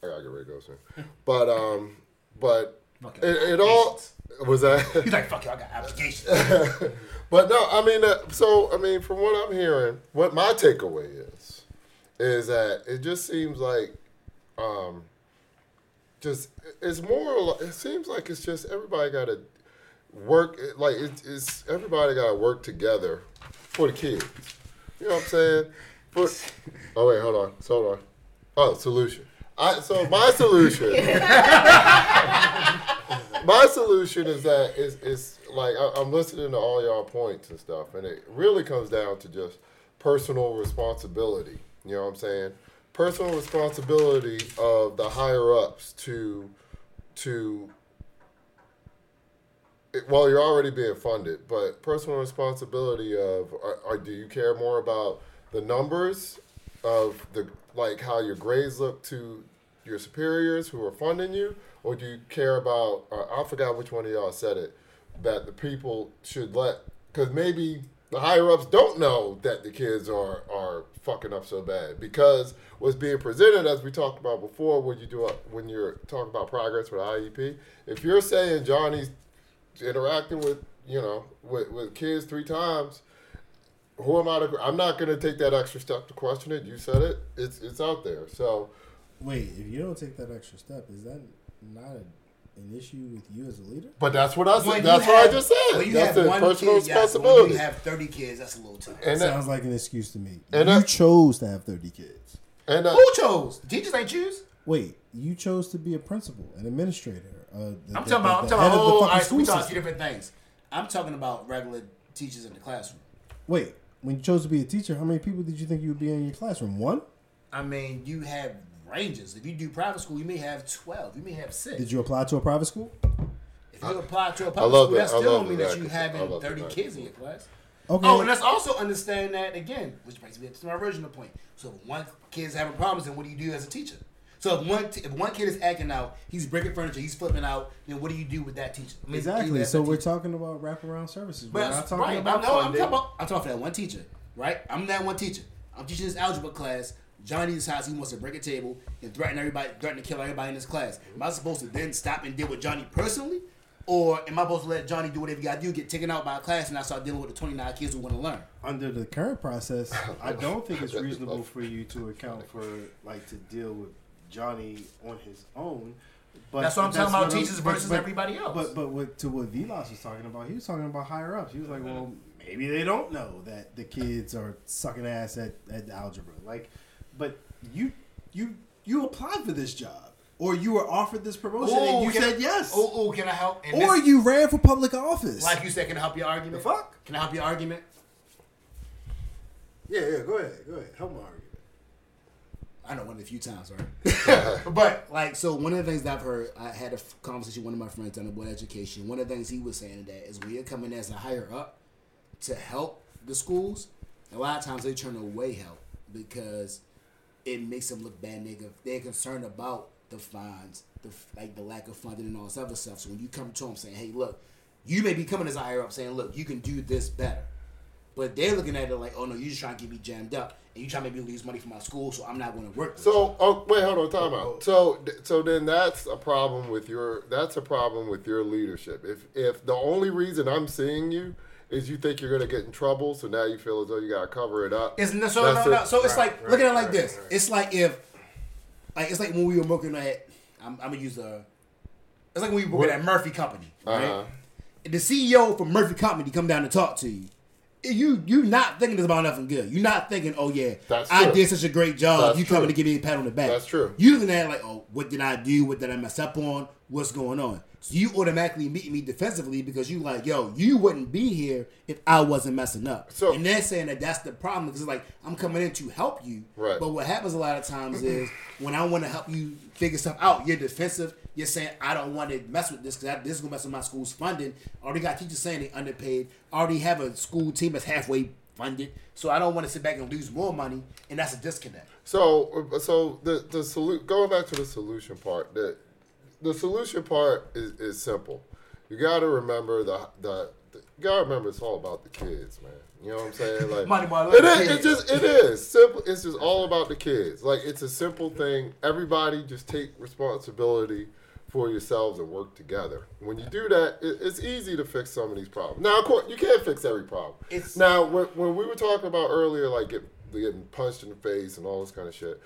I gotta get ready to go soon. But um, but it, it all was that. He's like, "Fuck you, I got applications." but no, I mean, uh, so I mean, from what I'm hearing, what my takeaway is, is that it just seems like, um, just it's more. It seems like it's just everybody got to work. Like it's, it's everybody got to work together for the kids. You know what I'm saying? For, oh wait, hold on, So hold on. Oh, solution. I so my solution. my solution is that is it's like I, I'm listening to all y'all points and stuff, and it really comes down to just personal responsibility. You know what I'm saying? Personal responsibility of the higher ups to to well, you're already being funded, but personal responsibility of are, are, do you care more about the numbers of the like how your grades look to your superiors who are funding you, or do you care about? Uh, I forgot which one of y'all said it that the people should let because maybe the higher ups don't know that the kids are are fucking up so bad. Because what's being presented as we talked about before when you do a, when you're talking about progress with IEP if you're saying Johnny's interacting with you know with, with kids three times who am I to I'm not going to take that extra step to question it. You said it. It's it's out there. So Wait, if you don't take that extra step, is that not a, an issue with you as a leader? but that's what I When said you that's what have- I just said when you that's have the one personal kid, yes, but responsibility When you have thirty kids, that's a little tough. and that, Sounds like an excuse to me. And you that- chose to have thirty kids. and that, Who chose? Teachers ain't choose. Wait, you chose to be a principal, an administrator. Uh, the, I'm the- talking the- about. I'm talking about. of the Oh, right, school we talking two different things. I'm talking about regular teachers in the classroom. Wait, when you chose to be a teacher, how many people did you think you would be in your classroom? One? I mean, you have ranges. If you do private school, you may have twelve. You may have six. Did you apply to a private school? if you apply to a private school, that. that I still love don't mean that. that you I having thirty that. kids in your class. Okay. Oh, and let's also understand that again, which brings me to my original point. So if one kid's having problems, then what do you do as a teacher? So if one t- if one kid is acting out, he's breaking furniture, he's flipping out, then what do you do with that teacher? I mean, exactly. So we're teacher. talking about wraparound services. We're But not talking right, about I'm, no, I'm talking about I'm talking about that one teacher, right? I'm that one teacher. I'm teaching this algebra class. Johnny decides he wants to break a table and threaten everybody, threaten to kill everybody in his class. Am I supposed to then stop and deal with Johnny personally? Or am I supposed to let Johnny do whatever he got to do, get taken out by a class, and I start dealing with the 29 kids who want to learn? Under the current process, I don't think it's reasonable for you to account for like to deal with Johnny on his own. But That's what I'm talking about, teachers versus but- everybody else. But but what, to what Vilas was talking about, he was talking about higher ups. He was like, well, maybe they don't know that the kids are sucking ass at, at algebra. Like, but you you you applied for this job, or you were offered this promotion, and oh, you said I, yes, oh, oh, can I help? And or you ran for public office. like you said, can I help your argument? the fuck? Can I help your argument? Yeah, yeah. Go ahead, go ahead. Help my argument. I know one of the few times, right? but like, so one of the things that I've heard, I had a conversation with one of my friends on the board of education. One of the things he was saying that is when you're coming as a higher up to help the schools, a lot of times they turn away help because it makes them look bad. Nigga, they're concerned about the fines, the like the lack of funding and all this other stuff. So when you come to them saying, "Hey, look, you may be coming as a higher up saying, look, you can do this better," but they're looking at it like, "Oh no, you're just trying to get me jammed up, and you trying to make me lose money for my school, so I'm not going to work." with you." So, oh, wait, hold on, time out. So, so then that's a problem with your. That's a problem with your leadership. If if the only reason I'm seeing you is you think you're gonna get in trouble, so now you feel as though you gotta cover it up. It's no, so, no, That's no, it. so it's Right, like right, look at it like right, this. right. It's like if, like it's like when we were working at. I'm, I'm gonna use a. It's like when we were working What? at Murphy Company, right? Uh-huh. The CEO from Murphy Company come down to talk to you. You you're not thinking this about nothing good. You're not thinking, oh yeah, That's I true. did such a great job. That's you coming true. to give me a pat on the back. That's true. You looking at it like, oh, what did I do? What did I mess up on? What's going on? So you automatically meet me defensively because you like, yo, you wouldn't be here if I wasn't messing up. So- and they're saying that that's the problem because it's like I'm coming in to help you. Right. But what happens a lot of times is when I want to help you figure stuff out, you're defensive. You're saying I don't want to mess with this because this is gonna mess with my school's funding. I Already got teachers saying they underpaid. I Already have a school team that's halfway funded. So I don't want to sit back and lose more money, and that's a disconnect. So, uh, so the the solu- going back to the solution part, the the solution part is, is simple. You got to remember the, the the you got to remember it's all about the kids, man. You know what I'm saying? Like Money, boy, I love it is. It just it is simple. It's just all about the kids. Like it's a simple thing. Everybody just take responsibility for yourselves and work together. When you do that, it, it's easy to fix some of these problems. Now, of course, you can't fix every problem. It's- now when, when we were talking about earlier, like get, getting punched in the face and all this kind of shit,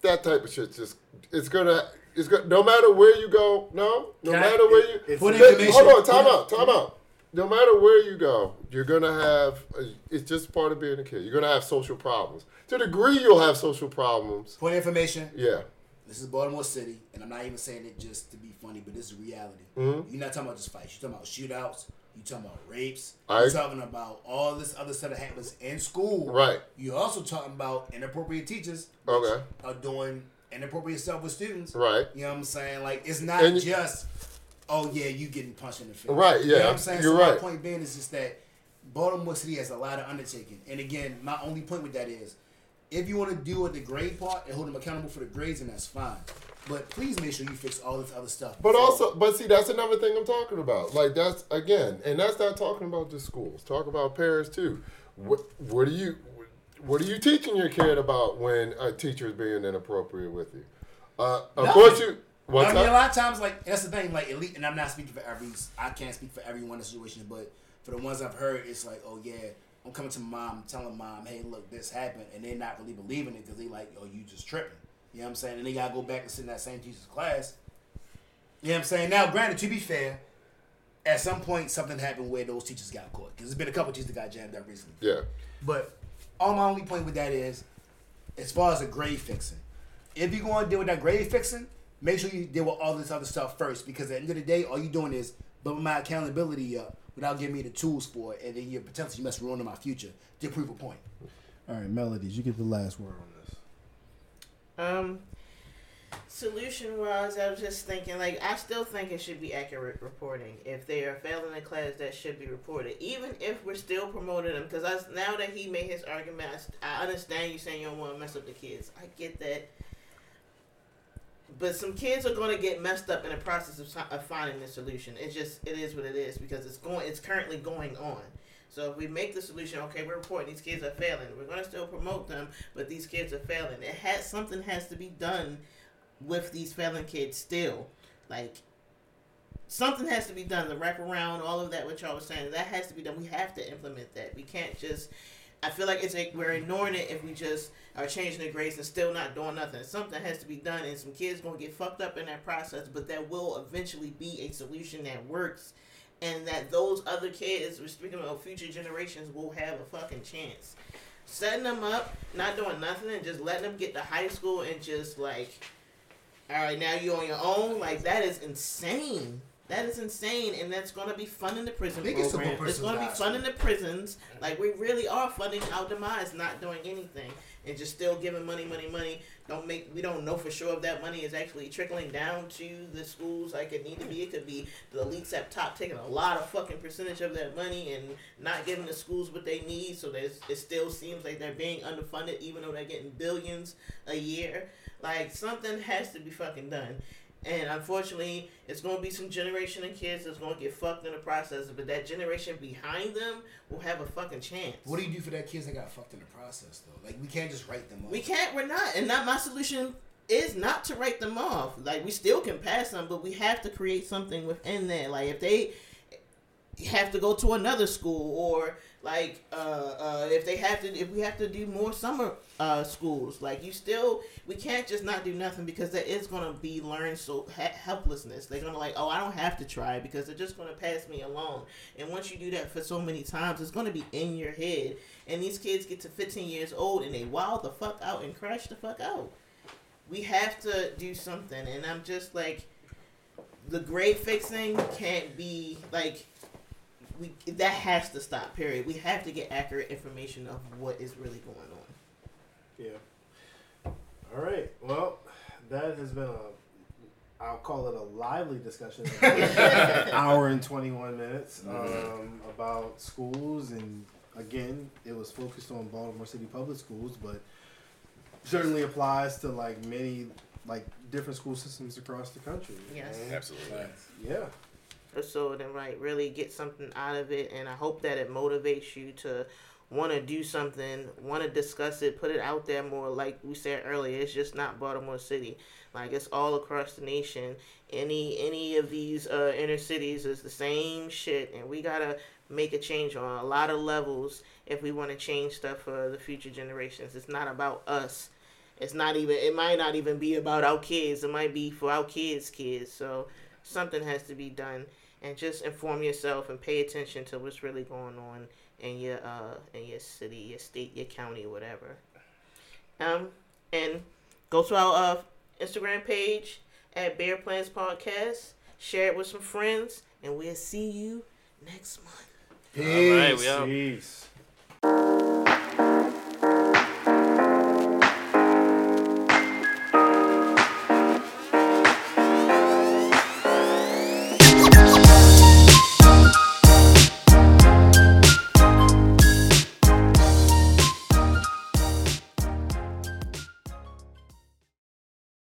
that type of shit just it's gonna it's gonna no matter where you go. No, no Can I- matter where you. it's- For information- hold on, time for out, time out. No matter where you go, you're gonna have. It's just part of being a kid. You're gonna have social problems. To the degree you'll have social problems. Point of information, Yeah. This is Baltimore City, and I'm not even saying it just to be funny, but this is reality. Mhm. You're not talking about just fights. You're talking about shootouts. You're talking about rapes. I- You're talking about all this other stuff that happens in school. Right. You're also talking about inappropriate teachers Okay. are doing inappropriate stuff with students. Right. You know what I'm saying? Like, it's not And- just, oh, yeah, you getting punched in the face. Right, You know yeah, what I'm saying? you're so right. My point being is just that Baltimore City has a lot of undertaking. And again, my only point with that is if you want to do it the grade part and hold them accountable for the grades, then that's fine. But please make sure you fix all this other stuff. But also, but see, that's another thing I'm talking about. Like that's again, and that's not talking about just schools. Talk about parents too. What what do you what are you teaching your kid about when a teacher is being inappropriate with you? Uh, of Nothing. course you. What's I mean, a lot of times, like that's the thing. Like, elite, and I'm not speaking for every. I can't speak for everyone in the situation, but for the ones I've heard, it's like, oh yeah, I'm coming to mom, telling mom, hey, look, this happened, and they're not really believing it because they like, oh, you just tripping. You know what I'm saying? And they gotta go back and sit in that same teacher's class. You know what I'm saying? Now, granted, to be fair, at some point something happened where those teachers got caught because there's been a couple teachers that got jammed up recently. Yeah. But all my only point with that is, as far as the grade fixing, if you're going to deal with that grade fixing, make sure you deal with all this other stuff first. Because at the end of the day, all you're doing is bumping my accountability up without giving me the tools for it, and then you're potentially mess ruining my future to prove a point. All right, melodies. You get the last word on this. Um, solution wise, I was just thinking, like, I still think it should be accurate reporting. If they are failing a class, that should be reported, even if we're still promoting them. Because I now that he made his argument, I understand you saying you don't want to mess up the kids. I get that. But some kids are going to get messed up in the process of, of finding the solution. It's just it is what it is because it's going it's currently going on. So if we make the solution, okay, we're reporting these kids are failing. We're going to still promote them, but these kids are failing. It has something has to be done with these failing kids still. Like something has to be done. The wraparound, all of that, what y'all was saying, that has to be done. We have to implement that. We can't just. I feel like it's like we're ignoring it if we just are changing the grades and still not doing nothing. Something has to be done, and some kids gonna get fucked up in that process. But that will eventually be a solution that works, and that those other kids, we're speaking of future generations, will have a fucking chance. Setting them up, not doing nothing, and just letting them get to high school and just like, all right, now you're on your own. Like that is insane. That is insane, and that's going to be funding the prison it's program. It's going to be funding the prisons. Like we really are funding our demise, not doing anything, and just still giving money, money, money. Don't make. We don't know for sure if that money is actually trickling down to the schools like it need to be. It could be the elites up top taking a lot of fucking percentage of that money and not giving the schools what they need. So there's, it still seems like they're being underfunded, even though they're getting billions a year. Like something has to be fucking done. And unfortunately, it's going to be some generation of kids that's going to get fucked in the process. But that generation behind them will have a fucking chance. What do you do for that kids that got fucked in the process though? Like we can't just write them off. We can't. We're not. And not my solution is not to write them off. Like we still can pass them, but we have to create something within that. Like if they have to go to another school or like uh, uh, if they have to if we have to do more summer uh, schools like you still we can't just not do nothing because there is going to be learned so ha- helplessness they're going to like oh i don't have to try because they're just going to pass me along and once you do that for so many times it's going to be in your head and these kids get to 15 years old and they wild the fuck out and crash the fuck out we have to do something and i'm just like the grade fixing can't be like we that has to stop. Period. We have to get accurate information of what is really going on. Yeah. All right. Well, that has been a, I'll call it a lively discussion, an hour and twenty one minutes um, about schools, and again, it was focused on Baltimore City Public Schools, but certainly applies to like many like different school systems across the country. Yes. And, Absolutely. Yeah. So then, like, really get something out of it, and I hope that it motivates you to want to do something, want to discuss it, put it out there more. Like we said earlier, it's just not Baltimore City. Like it's all across the nation. Any any of these uh, inner cities is the same shit, and we gotta make a change on a lot of levels if we want to change stuff for the future generations. It's not about us. It's not even. It might not even be about our kids. It might be for our kids' kids. So something has to be done, and just inform yourself and pay attention to what's really going on in your uh in your city, your state, your county, whatever. Um, and go to our uh, Instagram page at Beer Plans Podcast. Share it with some friends, and we'll see you next month. All right, we out. Peace.